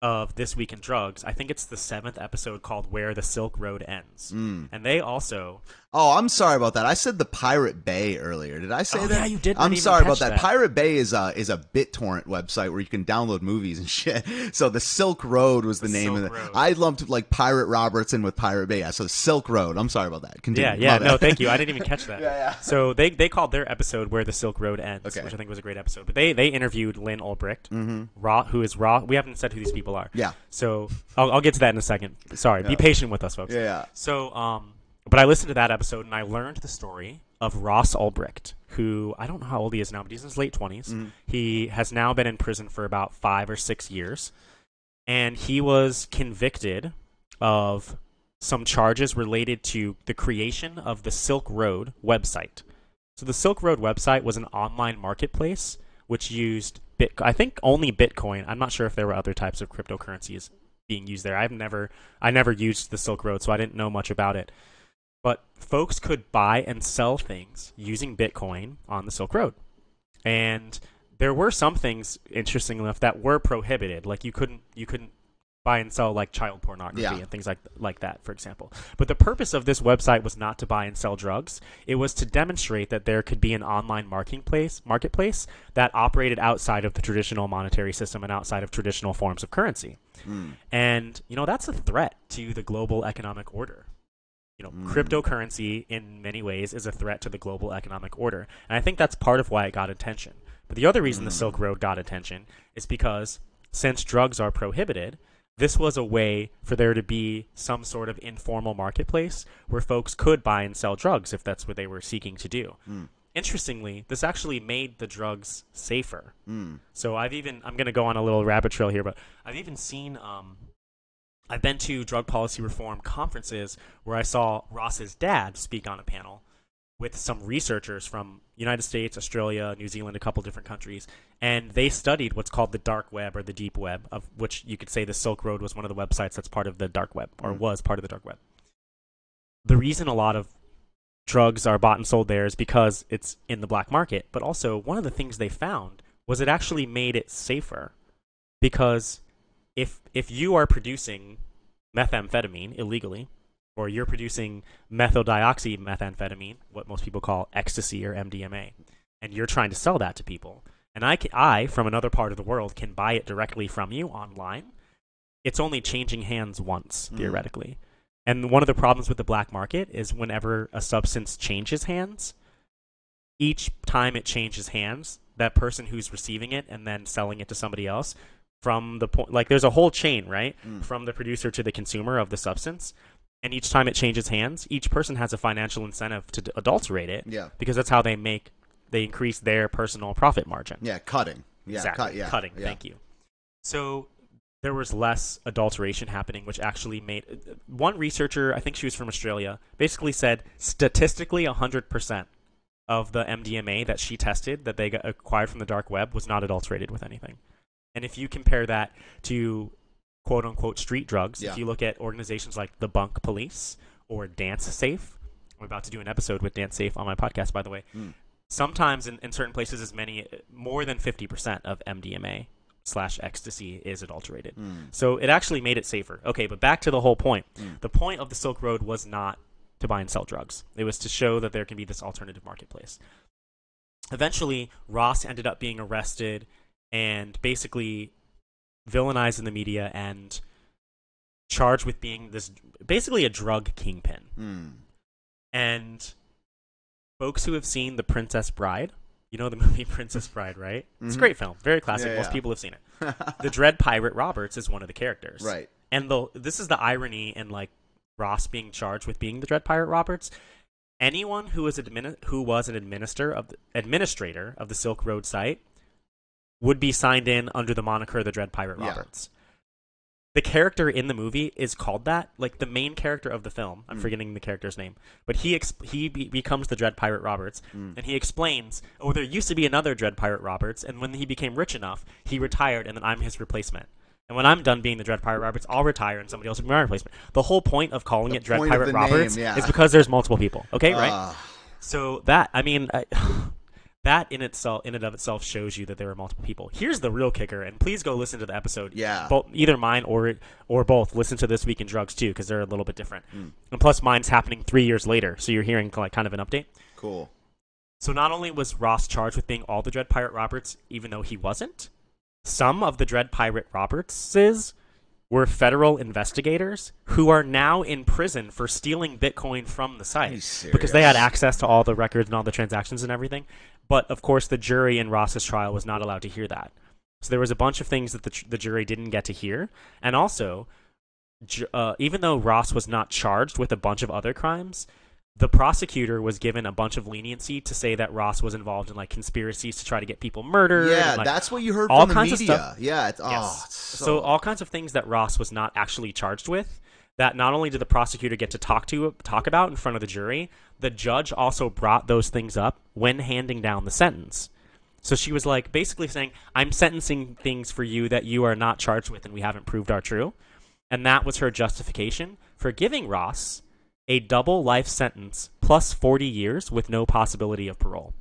of This Week in Drugs. I think it's the seventh episode called "Where the Silk Road Ends," Hmm. and they also Oh, I'm sorry about that. I said the Pirate Bay earlier. Did I say Oh, that? yeah, you did. I'm sorry about that. that. Pirate Bay is a is a BitTorrent website where you can download movies and [laughs] shit. So the Silk Road was the, The name Silk of it. Road. I lumped like Pirate Robertson with Pirate Bay. Yeah, so Silk Road. I'm sorry about that. Continue. yeah yeah no thank you I didn't even [laughs] catch that Yeah, yeah. so they they called their episode "Where the Silk Road Ends," Okay. which I think was a great episode. But they they interviewed Lynn Ulbricht, mm-hmm. Raw, who is Raw. We haven't said who these people are. Yeah. So I'll, I'll get to that in a second. Sorry, be patient with us, folks. Yeah, yeah. So, um, but I listened to that episode and I learned the story of Ross Ulbricht, who I don't know how old he is now, but he's in his late 20s. Mm-hmm. He has now been in prison for about five or six years, and he was convicted of some charges related to the creation of the Silk Road website. So the Silk Road website was an online marketplace which used bit I think only Bitcoin. I'm not sure if there were other types of cryptocurrencies being used there. I've never I never used the Silk Road, so I didn't know much about it. But folks could buy and sell things using Bitcoin on the Silk Road. And there were some things interesting enough that were prohibited. Like you couldn't you couldn't buy and sell like child pornography Yeah. and things like like that, for example. But the purpose of this website was not to buy and sell drugs. It was to demonstrate that there could be an online marketplace marketplace that operated outside of the traditional monetary system and outside of traditional forms of currency. Hmm. And you know that's a threat to the global economic order. You know, hmm. cryptocurrency in many ways is a threat to the global economic order. And I think that's part of why it got attention. But the other reason the hmm. Silk Road got attention is because since drugs are prohibited, this was a way for there to be some sort of informal marketplace where folks could buy and sell drugs if that's what they were seeking to do. Hmm. Interestingly, this actually made the drugs safer. So I've even I'm going to go on a little rabbit trail here, but I've even seen um, I've been to drug policy reform conferences where I saw Ross's dad speak on a panel with some researchers from United States, Australia, New Zealand, a couple different countries, and they studied what's called the dark web or the deep web, of which you could say the Silk Road was one of the websites that's part of the dark web or mm-hmm. was part of the dark web. The reason a lot of drugs are bought and sold there is because it's in the black market, but also one of the things they found was it actually made it safer because if if you are producing methamphetamine illegally or you're producing methyldeoxymethamphetamine, what most people call ecstasy or MDMA, and you're trying to sell that to people, and I, ca- I from another part of the world can buy it directly from you online, it's only changing hands once mm. theoretically. And one of the problems with the black market is whenever a substance changes hands, each time it changes hands, that person who's receiving it and then selling it to somebody else from the point like there's a whole chain, right? Hmm. From the producer to the consumer of the substance. And each time it changes hands, each person has a financial incentive to d- adulterate it Yeah. because that's how they make they increase their personal profit margin. Yeah, cutting. Yeah, exactly. cut, yeah, Cutting. yeah. Thank you. So there was less adulteration happening, which actually made uh, one researcher, I think she was from Australia, basically said statistically 100% of the MDMA that she tested that they got acquired from the dark web was not adulterated with anything. And if you compare that to quote unquote street drugs, Yeah. if you look at organizations like the Bunk Police or DanceSafe I'm about to do an episode with DanceSafe on my podcast, by the way. Mm. Sometimes in, in certain places, as many more than 50% of MDMA slash ecstasy is adulterated. Mm. So it actually made it safer. Okay, but back to the whole point. Mm. The point of the Silk Road was not to buy and sell drugs. It was to show that there can be this alternative marketplace. Eventually, Ross ended up being arrested and basically villainized in the media and charged with being this basically a drug kingpin. Mm. And folks who have seen The Princess Bride, you know the [laughs] movie Princess Bride, right? It's a Mhm. great film, very classic. Yeah, Most people have seen it. [laughs] The Dread Pirate Roberts is one of the characters. right. And the this is the irony in like Ross being charged with being the Dread Pirate Roberts. Anyone who was admin who was an administrator of the, administrator of the Silk Road site would be signed in under the moniker the Dread Pirate Yeah. Roberts. The character in the movie is called that. Like the main character of the film, I'm Mm. forgetting the character's name, but he exp- he be- becomes the Dread Pirate Roberts, Mm. and he explains, "Oh, there used to be another Dread Pirate Roberts, and when he became rich enough, he retired, and then I'm his replacement." And when I'm done being the Dread Pirate Roberts, I'll retire and somebody else will be my replacement. The whole point of calling The it Dread Pirate Roberts name, yeah. is because there's multiple people. Okay, right? Ah, So that I mean, I, [sighs] [laughs] that in itself, in and of itself, shows you that there are multiple people. Here's the real kicker, and please go listen to the episode. Yeah. both, either mine or or both. Listen to this week in drugs too, because they're a little bit different. Mm. And plus, mine's happening three years later, so you're hearing like kind of an update. cool. So not only was Ross charged with being all the Dread Pirate Roberts, even though he wasn't, some of the Dread Pirate Robertses were federal investigators who are now in prison for stealing Bitcoin from the site because they had access to all the records and all the transactions and everything. But of course, the jury in Ross's trial was not allowed to hear that. So there was a bunch of things that the, the jury didn't get to hear, and also, uh, even though Ross was not charged with a bunch of other crimes, the prosecutor was given a bunch of leniency to say that Ross was involved in like conspiracies to try to get people murdered. Yeah, and, like, that's what you heard all from the kinds of stuff. Yeah, it's, oh, Yes. it's so, so, all kinds of things that Ross was not actually charged with. That not only did the prosecutor get to talk to talk about in front of the jury, the judge also brought those things up when handing down the sentence. So she was like basically saying, "I'm sentencing things for you that you are not charged with and we haven't proved are true." And that was her justification for giving Ross a double life sentence plus 40 years with no possibility of parole.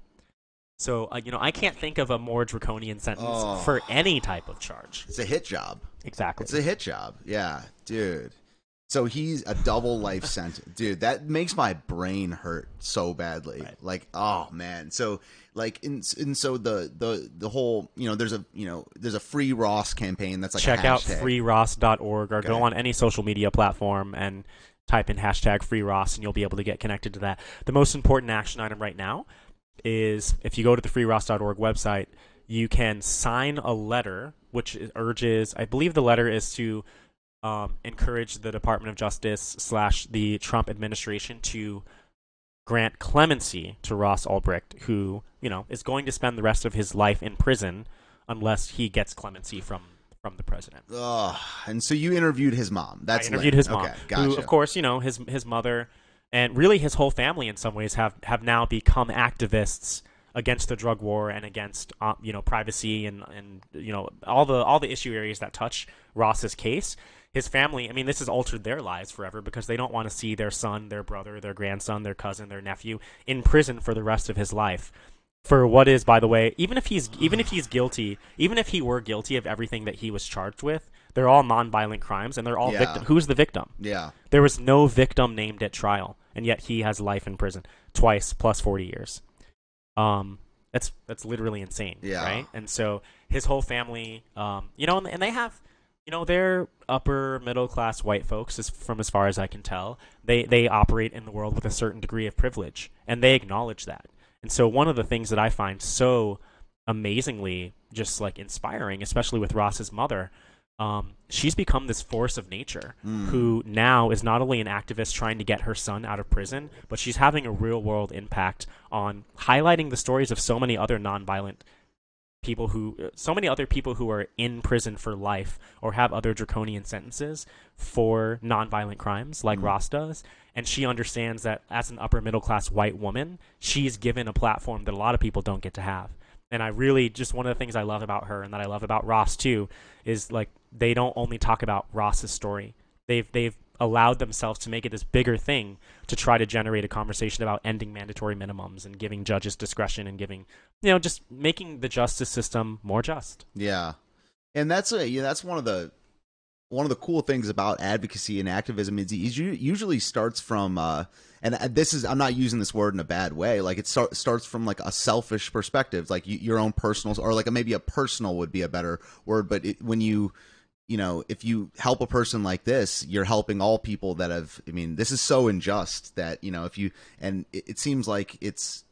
So, uh, you know, I can't think of a more draconian sentence Oh. for any type of charge. it's a hit job. Exactly. It's a hit job. Yeah, dude. So he's a double life sentence, dude. That makes my brain hurt so badly. Right. Like, oh man. So like, and, and so the the the whole, you know, there's a you know, there's a free Ross campaign that's like Check out freeross.org or Okay. go on any social media platform and type in hashtag freeross and you'll be able to get connected to that. The most important action item right now is if you go to the freeross.org website, you can sign a letter which urges, I believe the letter is to um, encourage the Department of Justice slash the Trump administration to grant clemency to Ross Ulbricht, who you know is going to spend the rest of his life in prison unless he gets clemency from from the president. Ugh. And so you interviewed his mom. That's I interviewed lit. his mom, Okay, gotcha. who, of course, you know his his mother, and really his whole family in some ways have have now become activists against the drug war and against uh, you know privacy and and you know all the all the issue areas that touch Ross's case. His family, I mean, this has altered their lives forever because they don't want to see their son, their brother, their grandson, their cousin, their nephew in prison for the rest of his life for what is by the way even if he's even if he's guilty even if he were guilty of everything that he was charged with they're all non-violent crimes and they're all Yeah. victim who's the victim yeah. there was no victim named at trial and yet he has life in prison twice plus 40 years um that's that's literally insane Yeah. right and so his whole family um you know and, and they have you know they're upper middle class white folks as from as far as i can tell they they operate in the world with a certain degree of privilege and they acknowledge that and so one of the things that i find so amazingly just like inspiring especially with ross's mother um, she's become this force of nature Mm. who now is not only an activist trying to get her son out of prison, but she's having a real world impact on highlighting the stories of so many other nonviolent people who, uh, so many other people who are in prison for life or have other draconian sentences for nonviolent crimes like Mm. Ross does. And she understands that as an upper middle class white woman, she's given a platform that a lot of people don't get to have. And I really just one of the things I love about her and that I love about Ross too is like they don't only talk about Ross's story. They've they've allowed themselves to make it this bigger thing to try to generate a conversation about ending mandatory minimums and giving judges discretion and giving, you know, just making the justice system more just. Yeah, and that's a yeah, that's one of the one of the cool things about advocacy and activism is it usually starts from uh, and this is I'm not using this word in a bad way. Like it start, starts from like a selfish perspective, like you, your own personal or like a, maybe a personal would be a better word. But it, when you you know if you help a person like this, you're helping all people that have. I mean, this is so unjust that you know if you and it, it seems like it's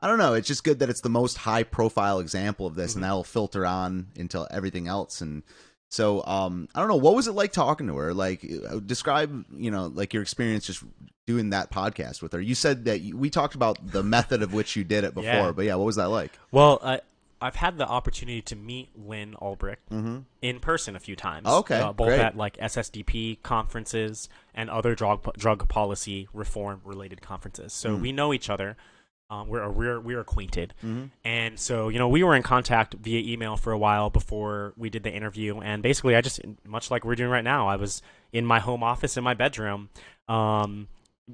I don't know. It's just good that it's the most high profile example of this, mm-hmm. and that'll filter on into everything else. And so, um, I don't know. What was it like talking to her? Like, uh, describe, you know, like your experience just doing that podcast with her. You said that you, we talked about the method of which you did it before, yeah. but yeah, what was that like? Well, I, I've had the opportunity to meet Lynn Ulbricht mm-hmm. in person a few times. Okay, uh, both great. at like SSDP conferences and other drug drug policy reform related conferences. So mm. we know each other. Um, we're we're we're acquainted, mm-hmm. and so you know we were in contact via email for a while before we did the interview. And basically, I just much like we're doing right now, I was in my home office in my bedroom, um,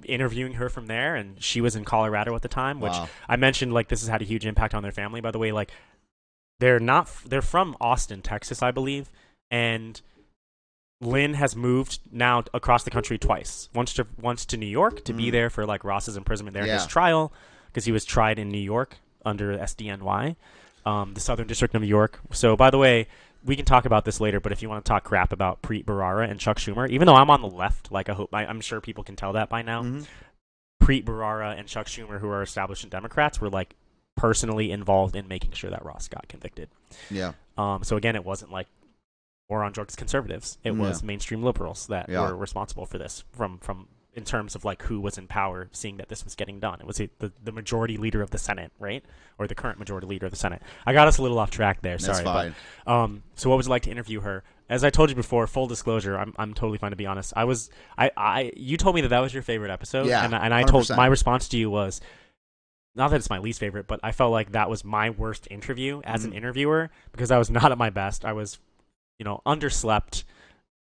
interviewing her from there, and she was in Colorado at the time. Which wow. I mentioned, like this has had a huge impact on their family. By the way, like they're not they're from Austin, Texas, I believe, and Lynn has moved now across the country twice. Once to once to New York to mm. be there for like Ross's imprisonment there, yeah. his trial because he was tried in New York under SDNY, um, the Southern District of New York. So, by the way, we can talk about this later, but if you want to talk crap about Preet Bharara and Chuck Schumer, even though I'm on the left, like I hope I, am sure people can tell that by now, mm-hmm. Preet Bharara and Chuck Schumer, who are establishment Democrats, were like personally involved in making sure that Ross got convicted. Yeah. Um. So again, it wasn't like war on drugs conservatives; it was mainstream liberals that yeah. were responsible for this from from in terms of like who was in power, seeing that this was getting done. It was the, the majority leader of the Senate, right, or the current majority leader of the Senate. I got us a little off track there. Sorry, That's fine. But, um, so what was it like to interview her? As I told you before, full disclosure, I'm I'm totally fine to be honest. I was I I you told me that that was your favorite episode, yeah, and and I 100%. told my response to you was not that it's my least favorite, but I felt like that was my worst interview as mm-hmm. an interviewer because I was [laughs] not at my best. I was, you know, underslept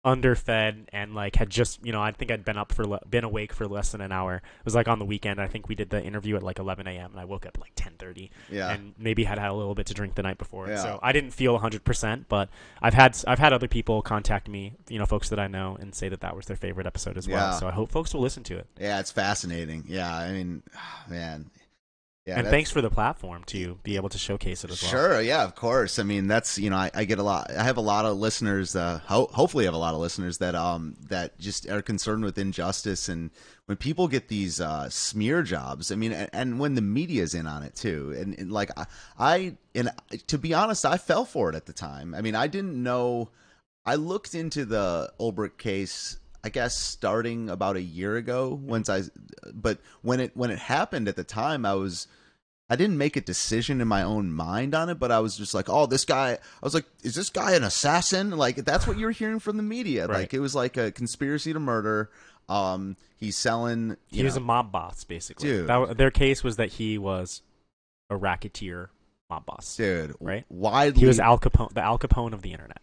underfed and like had just you know I think I'd been up for le- been awake for less than an hour. It was like on the weekend. I think we did the interview at like 11 a.m. and I woke up like 10:30. Yeah. And maybe had had a little bit to drink the night before. Yeah. So I didn't feel 100. percent But I've had I've had other people contact me, you know, folks that I know, and say that that was their favorite episode as well. So I hope folks will listen to it. Yeah, it's fascinating. Yeah, I mean, [sighs] man, yeah, and thanks for the platform to be able to showcase it as well. Sure, yeah, of course. I mean, that's you know, I, I get a lot. I have a lot of listeners. Uh, ho- hopefully, I have a lot of listeners that um that just are concerned with injustice and when people get these uh, smear jobs. I mean, and, and when the media's in on it too, and, and like I, I and to be honest, I fell for it at the time. I mean, I didn't know. I looked into the Ulbricht case I guess starting about a year ago once I but when it when it happened at the time I was I didn't make a decision in my own mind on it, but I was just like, "Oh, this guy." I was like, "Is this guy an assassin?" Like that's what you're hearing from the media. Right. Like it was like a conspiracy to murder. Um, he's selling. he know, was a mob boss, basically. Dude, that, their case was that he was a racketeer mob boss. Dude, right? Widely, he was Al Capone, the Al Capone of the internet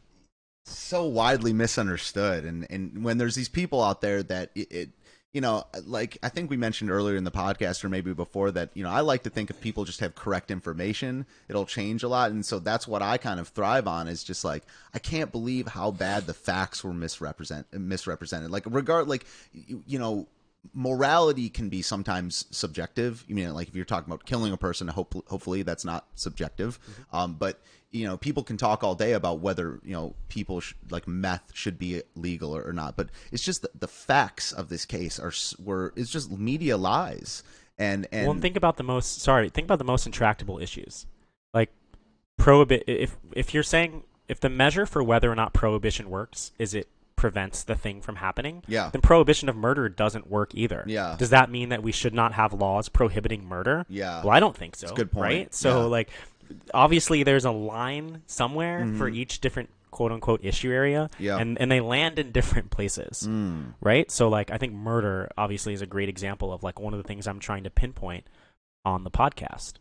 so widely misunderstood and and when there's these people out there that it, it, you know like i think we mentioned earlier in the podcast or maybe before that you know i like to think if people just have correct information it'll change a lot and so that's what i kind of thrive on is just like i can't believe how bad the facts were misrepresent misrepresented like regard like you, you know morality can be sometimes subjective. You mean like if you're talking about killing a person, hope, hopefully that's not subjective. Mm-hmm. Um, but you know, people can talk all day about whether you know people sh- like meth should be legal or, or not. But it's just the, the, facts of this case are were it's just media lies. And and well, think about the most sorry, think about the most intractable issues, like prohibit. If if you're saying if the measure for whether or not prohibition works is it prevents the thing from happening, yeah. then prohibition of murder doesn't work either. Yeah. Does that mean that we should not have laws prohibiting murder? Yeah. Well, I don't think so. That's good point. Right? So yeah. like obviously there's a line somewhere mm-hmm. for each different quote unquote issue area yeah. and and they land in different places mm. right so like i think murder obviously is a great example of like one of the things i'm trying to pinpoint on the podcast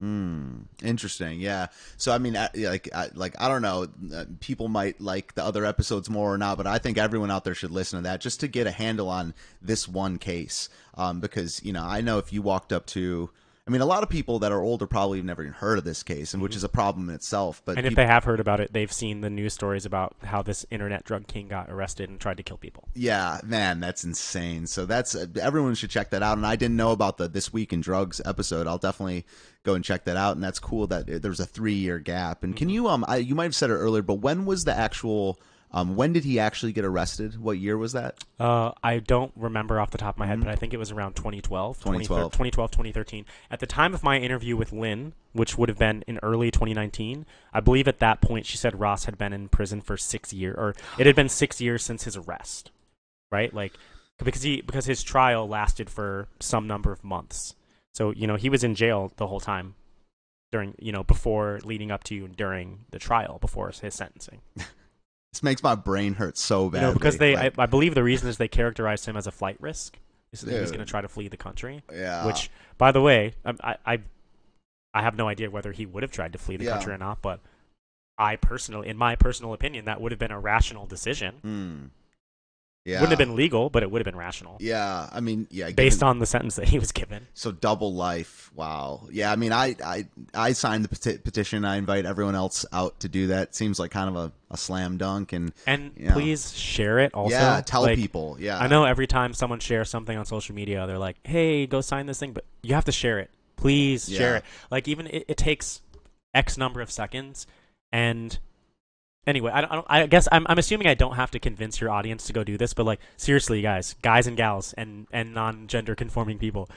Hmm. Interesting. Yeah. So I mean, I- like, I, like I don't know. uh, People might like the other episodes more or not, but I think everyone out there should listen to that just to get a handle on this one case. Um, because you know, I know if you walked up to, I mean, a lot of people that are older probably have never even heard of this case, and which is a problem in itself. But Mm-hmm. And if people- they have heard about it, they've seen the news stories about how this internet drug king got arrested and tried to kill people. Yeah, man, that's insane. So that's uh, everyone should check that out. And I didn't know about the this week in drugs episode. I'll definitely go and check that out. And that's cool that uh, there was a three year gap. And can you um, I, you might have said it earlier, but when was the actual um, when did he actually get arrested? What year was that? Uh, I don't remember off the top of my head, but I think it was around 2012, 2012. 2012, 2013. At the time of my interview with Lynn, which would have been in early 2019, I believe at that point she said Ross had been in prison for six years, or it had been six years since his arrest, right? Like because he because his trial lasted for some number of months. So you know he was in jail the whole time during you know before leading up to and during the trial before his sentencing. [laughs] This makes my brain hurt so bad. You know, because they, I, I believe the reason is they characterized him as a flight risk. Is that he was Dude. going to try to flee the country. yeah, Which, by the way, I, I, I, I have no idea whether he would have tried to flee the Yeah. country or not. But I personally, in my personal opinion, that would have been a rational decision. Hmm. Yeah, Wouldn't have been legal, but it would have been rational Yeah, I mean, yeah, based given- on the sentence that he was given. So double life. Wow. Yeah. I mean, I I I signed the peti- petition. I invite everyone else out to do that. Seems like kind of a, a slam dunk. And And Yeah. please share it. Also, yeah, tell Like, people. Yeah. I know every time someone shares something on social media, they're like, "Hey, go sign this thing," but you have to share it. Please share it. Like even it, it takes X number of seconds, and anyway, I, don't, I, guess I'm, I'm assuming I don't have to convince your audience to go do this, but like seriously, guys, guys and gals, and and non-gender conforming people,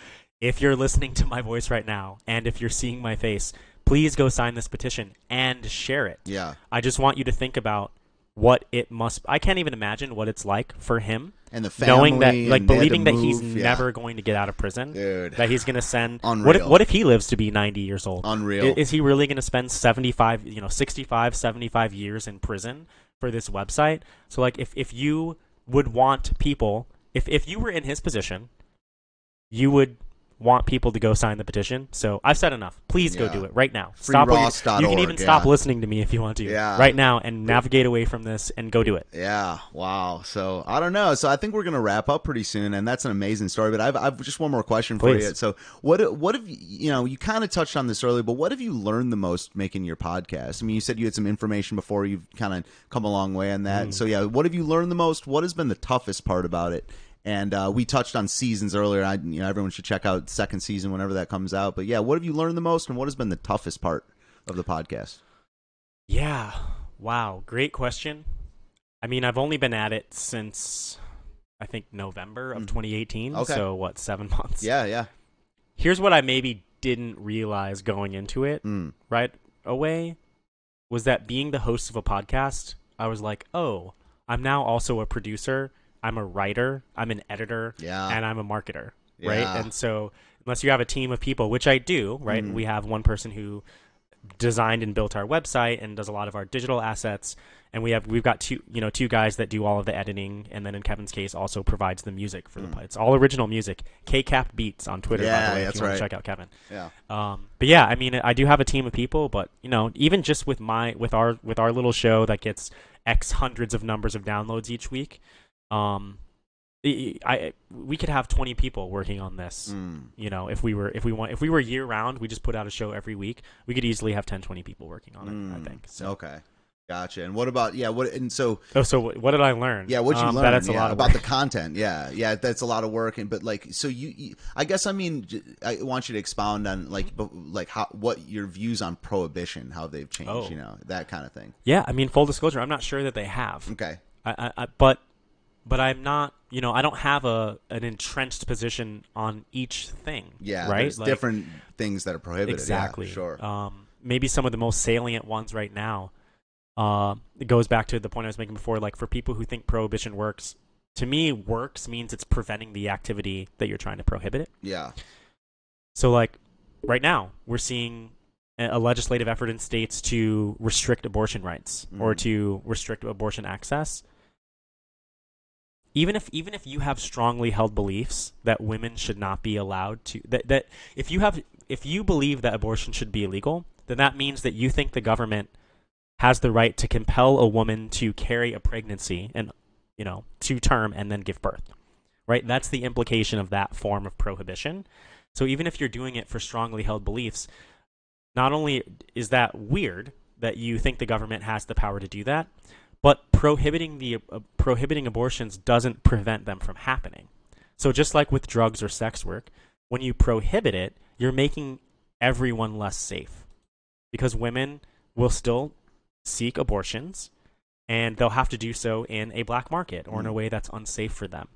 if you're listening to my voice right now, and if you're seeing my face, please go sign this petition and share it. Yeah. I just want you to think about what it must. I can't even imagine what it's like for him And the family. knowing that like and they had to believing that he's yeah. never going to get out of prison Dude. that he's going to send what if, what if he lives to be 90 years old Unreal. I- is he really going to spend 75 you know 65 75 years in prison for this website so like if if you would want people if if you were in his position you would want people to go sign the petition so i've said enough please go Yeah. do it right now stop what you're- you can even stop listening to me if you want to Yeah. right now and navigate away from this and go do it Yeah, wow. So I don't know. So I think we're gonna wrap up pretty soon, and that's an amazing story. But I've, I've just one more question for Please. you. So what what have you you know you kind of touched on this earlier, but what have you learned the most making your podcast? I mean, you said you had some information before. You've kind of come a long way on that. Mm. So yeah, what have you learned the most? What has been the toughest part about it? And uh, we touched on seasons earlier. I, you know, everyone should check out second season whenever that comes out. But yeah, what have you learned the most, and what has been the toughest part of the podcast? Yeah. Wow. Great question. I mean, I've only been at it since I think November of Mhm. 2018. Okay. So what, seven [laughs] months? Yeah, yeah. Here's what I maybe didn't realize going into it Mm. right away was that being the host of a podcast, I was like, oh, I'm now also a producer. I'm a writer. I'm an editor. Yeah. And I'm a marketer. Right. Yeah. And so unless you have a team of people, which I do, right? Mhm. We have one person who designed and built our website and does a lot of our digital assets and we have we've got two you know two guys that do all of the editing and then in kevin's case also provides the music for the Mm. it's all original music kcap beats on twitter by Yeah, the way if that's you want right. to check out kevin Yeah. um, but yeah i mean i do have a team of people but you know even just with my with our with our little show that gets x hundreds of numbers of downloads each week um I, I we could have 20 people working on this Mm. you know if we were if we want if we were year round we just put out a show every week we could easily have 10 20 people working on it i Mm. think so Okay. Gotcha. And what about yeah? What and so oh so what what did i learn yeah? What'd you um, learn? that it's a lot about work. the content. Yeah, yeah. That's a lot of work. And but like, so you, you I guess I mean, I want you to expound on like, like how what your views on prohibition, how they've changed. Oh. You know, that kind of thing. yeah i mean full disclosure i'm not sure that they have Okay. I, I, I but but i'm not you know i don't have a an entrenched position on each thing Yeah. right There's Like- different things that are prohibited. Yeah, exactly sure. um maybe some of the most salient ones right now uh it goes back to the point i was making before like for people who think prohibition works to me works means it's preventing the activity that you're trying to prohibit it yeah. so like right now we're seeing a legislative effort in states to restrict abortion rights or Mhm. to restrict abortion access even if even if you have strongly held beliefs that women should not be allowed to that that if you have if you believe that abortion should be illegal, then that means that you think the government has the right to compel a woman to carry a pregnancy and you know to term and then give birth. Right? That's the implication of that form of prohibition. So even if you're doing it for strongly held beliefs, not only is that weird that you think the government has the power to do that, but prohibiting the uh, prohibiting abortions doesn't prevent them from happening. So just like with drugs or sex work, when you prohibit it, you're making everyone less safe because women will still seek abortions and they'll have to do so in a black market or in a way that's unsafe for them.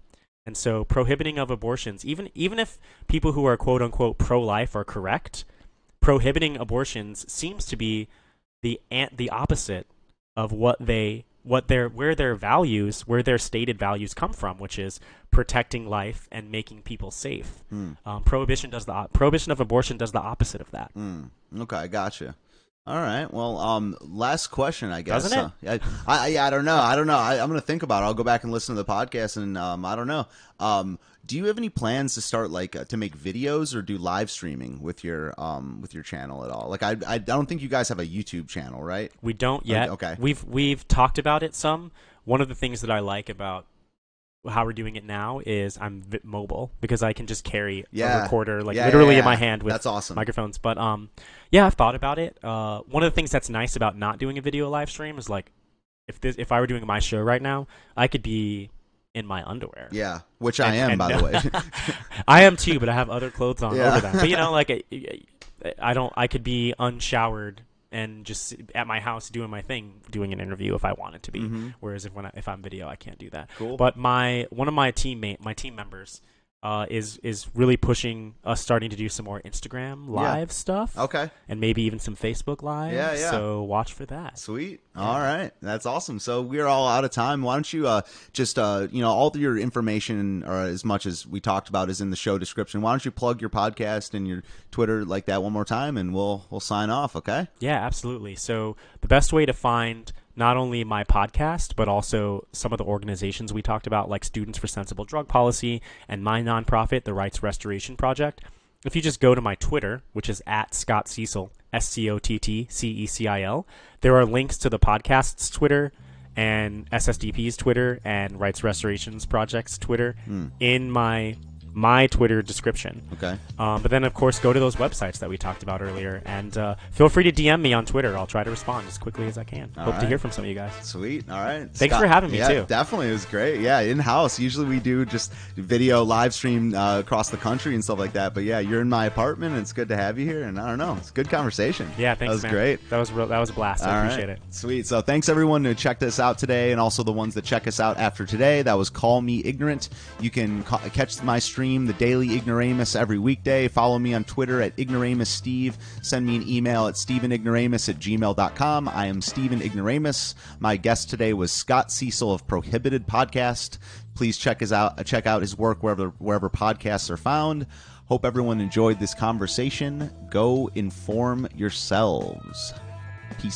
And so prohibiting of abortions, even even if people who are quote unquote pro life are correct, prohibiting abortions seems to be the ant the opposite of what they what their where their values where their stated values come from, which is protecting life and making people safe. Mm. Um, prohibition does the prohibition of abortion does the opposite of that. Mm. Okay, gotcha. All right. Well, um, last question, I guess. Doesn't it? I, I, yeah, I don't know. I don't know. I, I'm going to think about it. I'll go back and listen to the podcast, and um, I don't know. Um, do you have any plans to start like uh, to make videos or do live streaming with your um with your channel at all? Like, I, I don't think you guys have a YouTube channel, right? We don't yet. okay. We've we've talked about it some. One of the things that I like about how we're doing it now is I'm mobile because I can just carry Yeah. a recorder like Yeah, literally yeah, in my hand with That's awesome. microphones. But um, yeah, I've thought about it. Uh, one of the things that's nice about not doing a video live stream is like if this if I were doing my show right now, I could be in my underwear. Yeah, which I And- am, and- by the way. [laughs] [laughs] I am too, but I have other clothes on Yeah. over that. But you know, [laughs] like I, I don't. I could be unshowered and just at my house doing my thing, doing an interview if I wanted to be. Mhm. Whereas if when I, if I'm video, I can't do that. Cool. But my one of my teammate, my team members, uh, is is really pushing us starting to do some more Instagram live stuff, okay. and maybe even some Facebook live. Yeah, yeah. So watch for that. Sweet. All right. That's awesome. So we're all out of time. Why don't you uh, just, uh, you know, all your information or as much as we talked about is in the show description. Why don't you plug your podcast and your Twitter like that one more time and we'll we'll sign off, okay? Yeah, absolutely. So the best way to find not only my podcast, but also some of the organizations we talked about, like Students for Sensible Drug Policy and my nonprofit, the Rights Restoration Project. If you just go to my Twitter, which is at Scott Cecil, S C O T T C E C I L, there are links to the podcast's Twitter and SSDP's Twitter and Rights Restorations Project's Twitter hmm. in my my Twitter description. Okay. Um, but then, of course, go to those websites that we talked about earlier, and uh, feel free to DM me on Twitter. I'll try to respond as quickly as I can. All Hope to hear from some of you guys. Sweet. All right. Thanks for having me, yeah, too. Definitely. It was great. Yeah, in house. Usually we do just video live stream uh, across the country and stuff like that. But yeah, you're in my apartment and it's good to have you here. And I don't know, it's a good conversation. Yeah, thanks, That was man. great. That was real, that was a blast. I All right. appreciate it. Sweet. So thanks everyone who checked us out today, and also the ones that check us out after today. That was Call Me Ignorant. You can ca- catch my stream, the Daily Ignoramus, every weekday. Follow me on Twitter at Ignoramus Steve. Send me an email at stevenignoramus at gmail.com. I am Stephen Ignoramus. My guest today was Scott Cecil of Prohibited Podcast. Please check his out. Check out his work wherever wherever podcasts are found. Hope everyone enjoyed this conversation. Go inform yourselves. Peace out.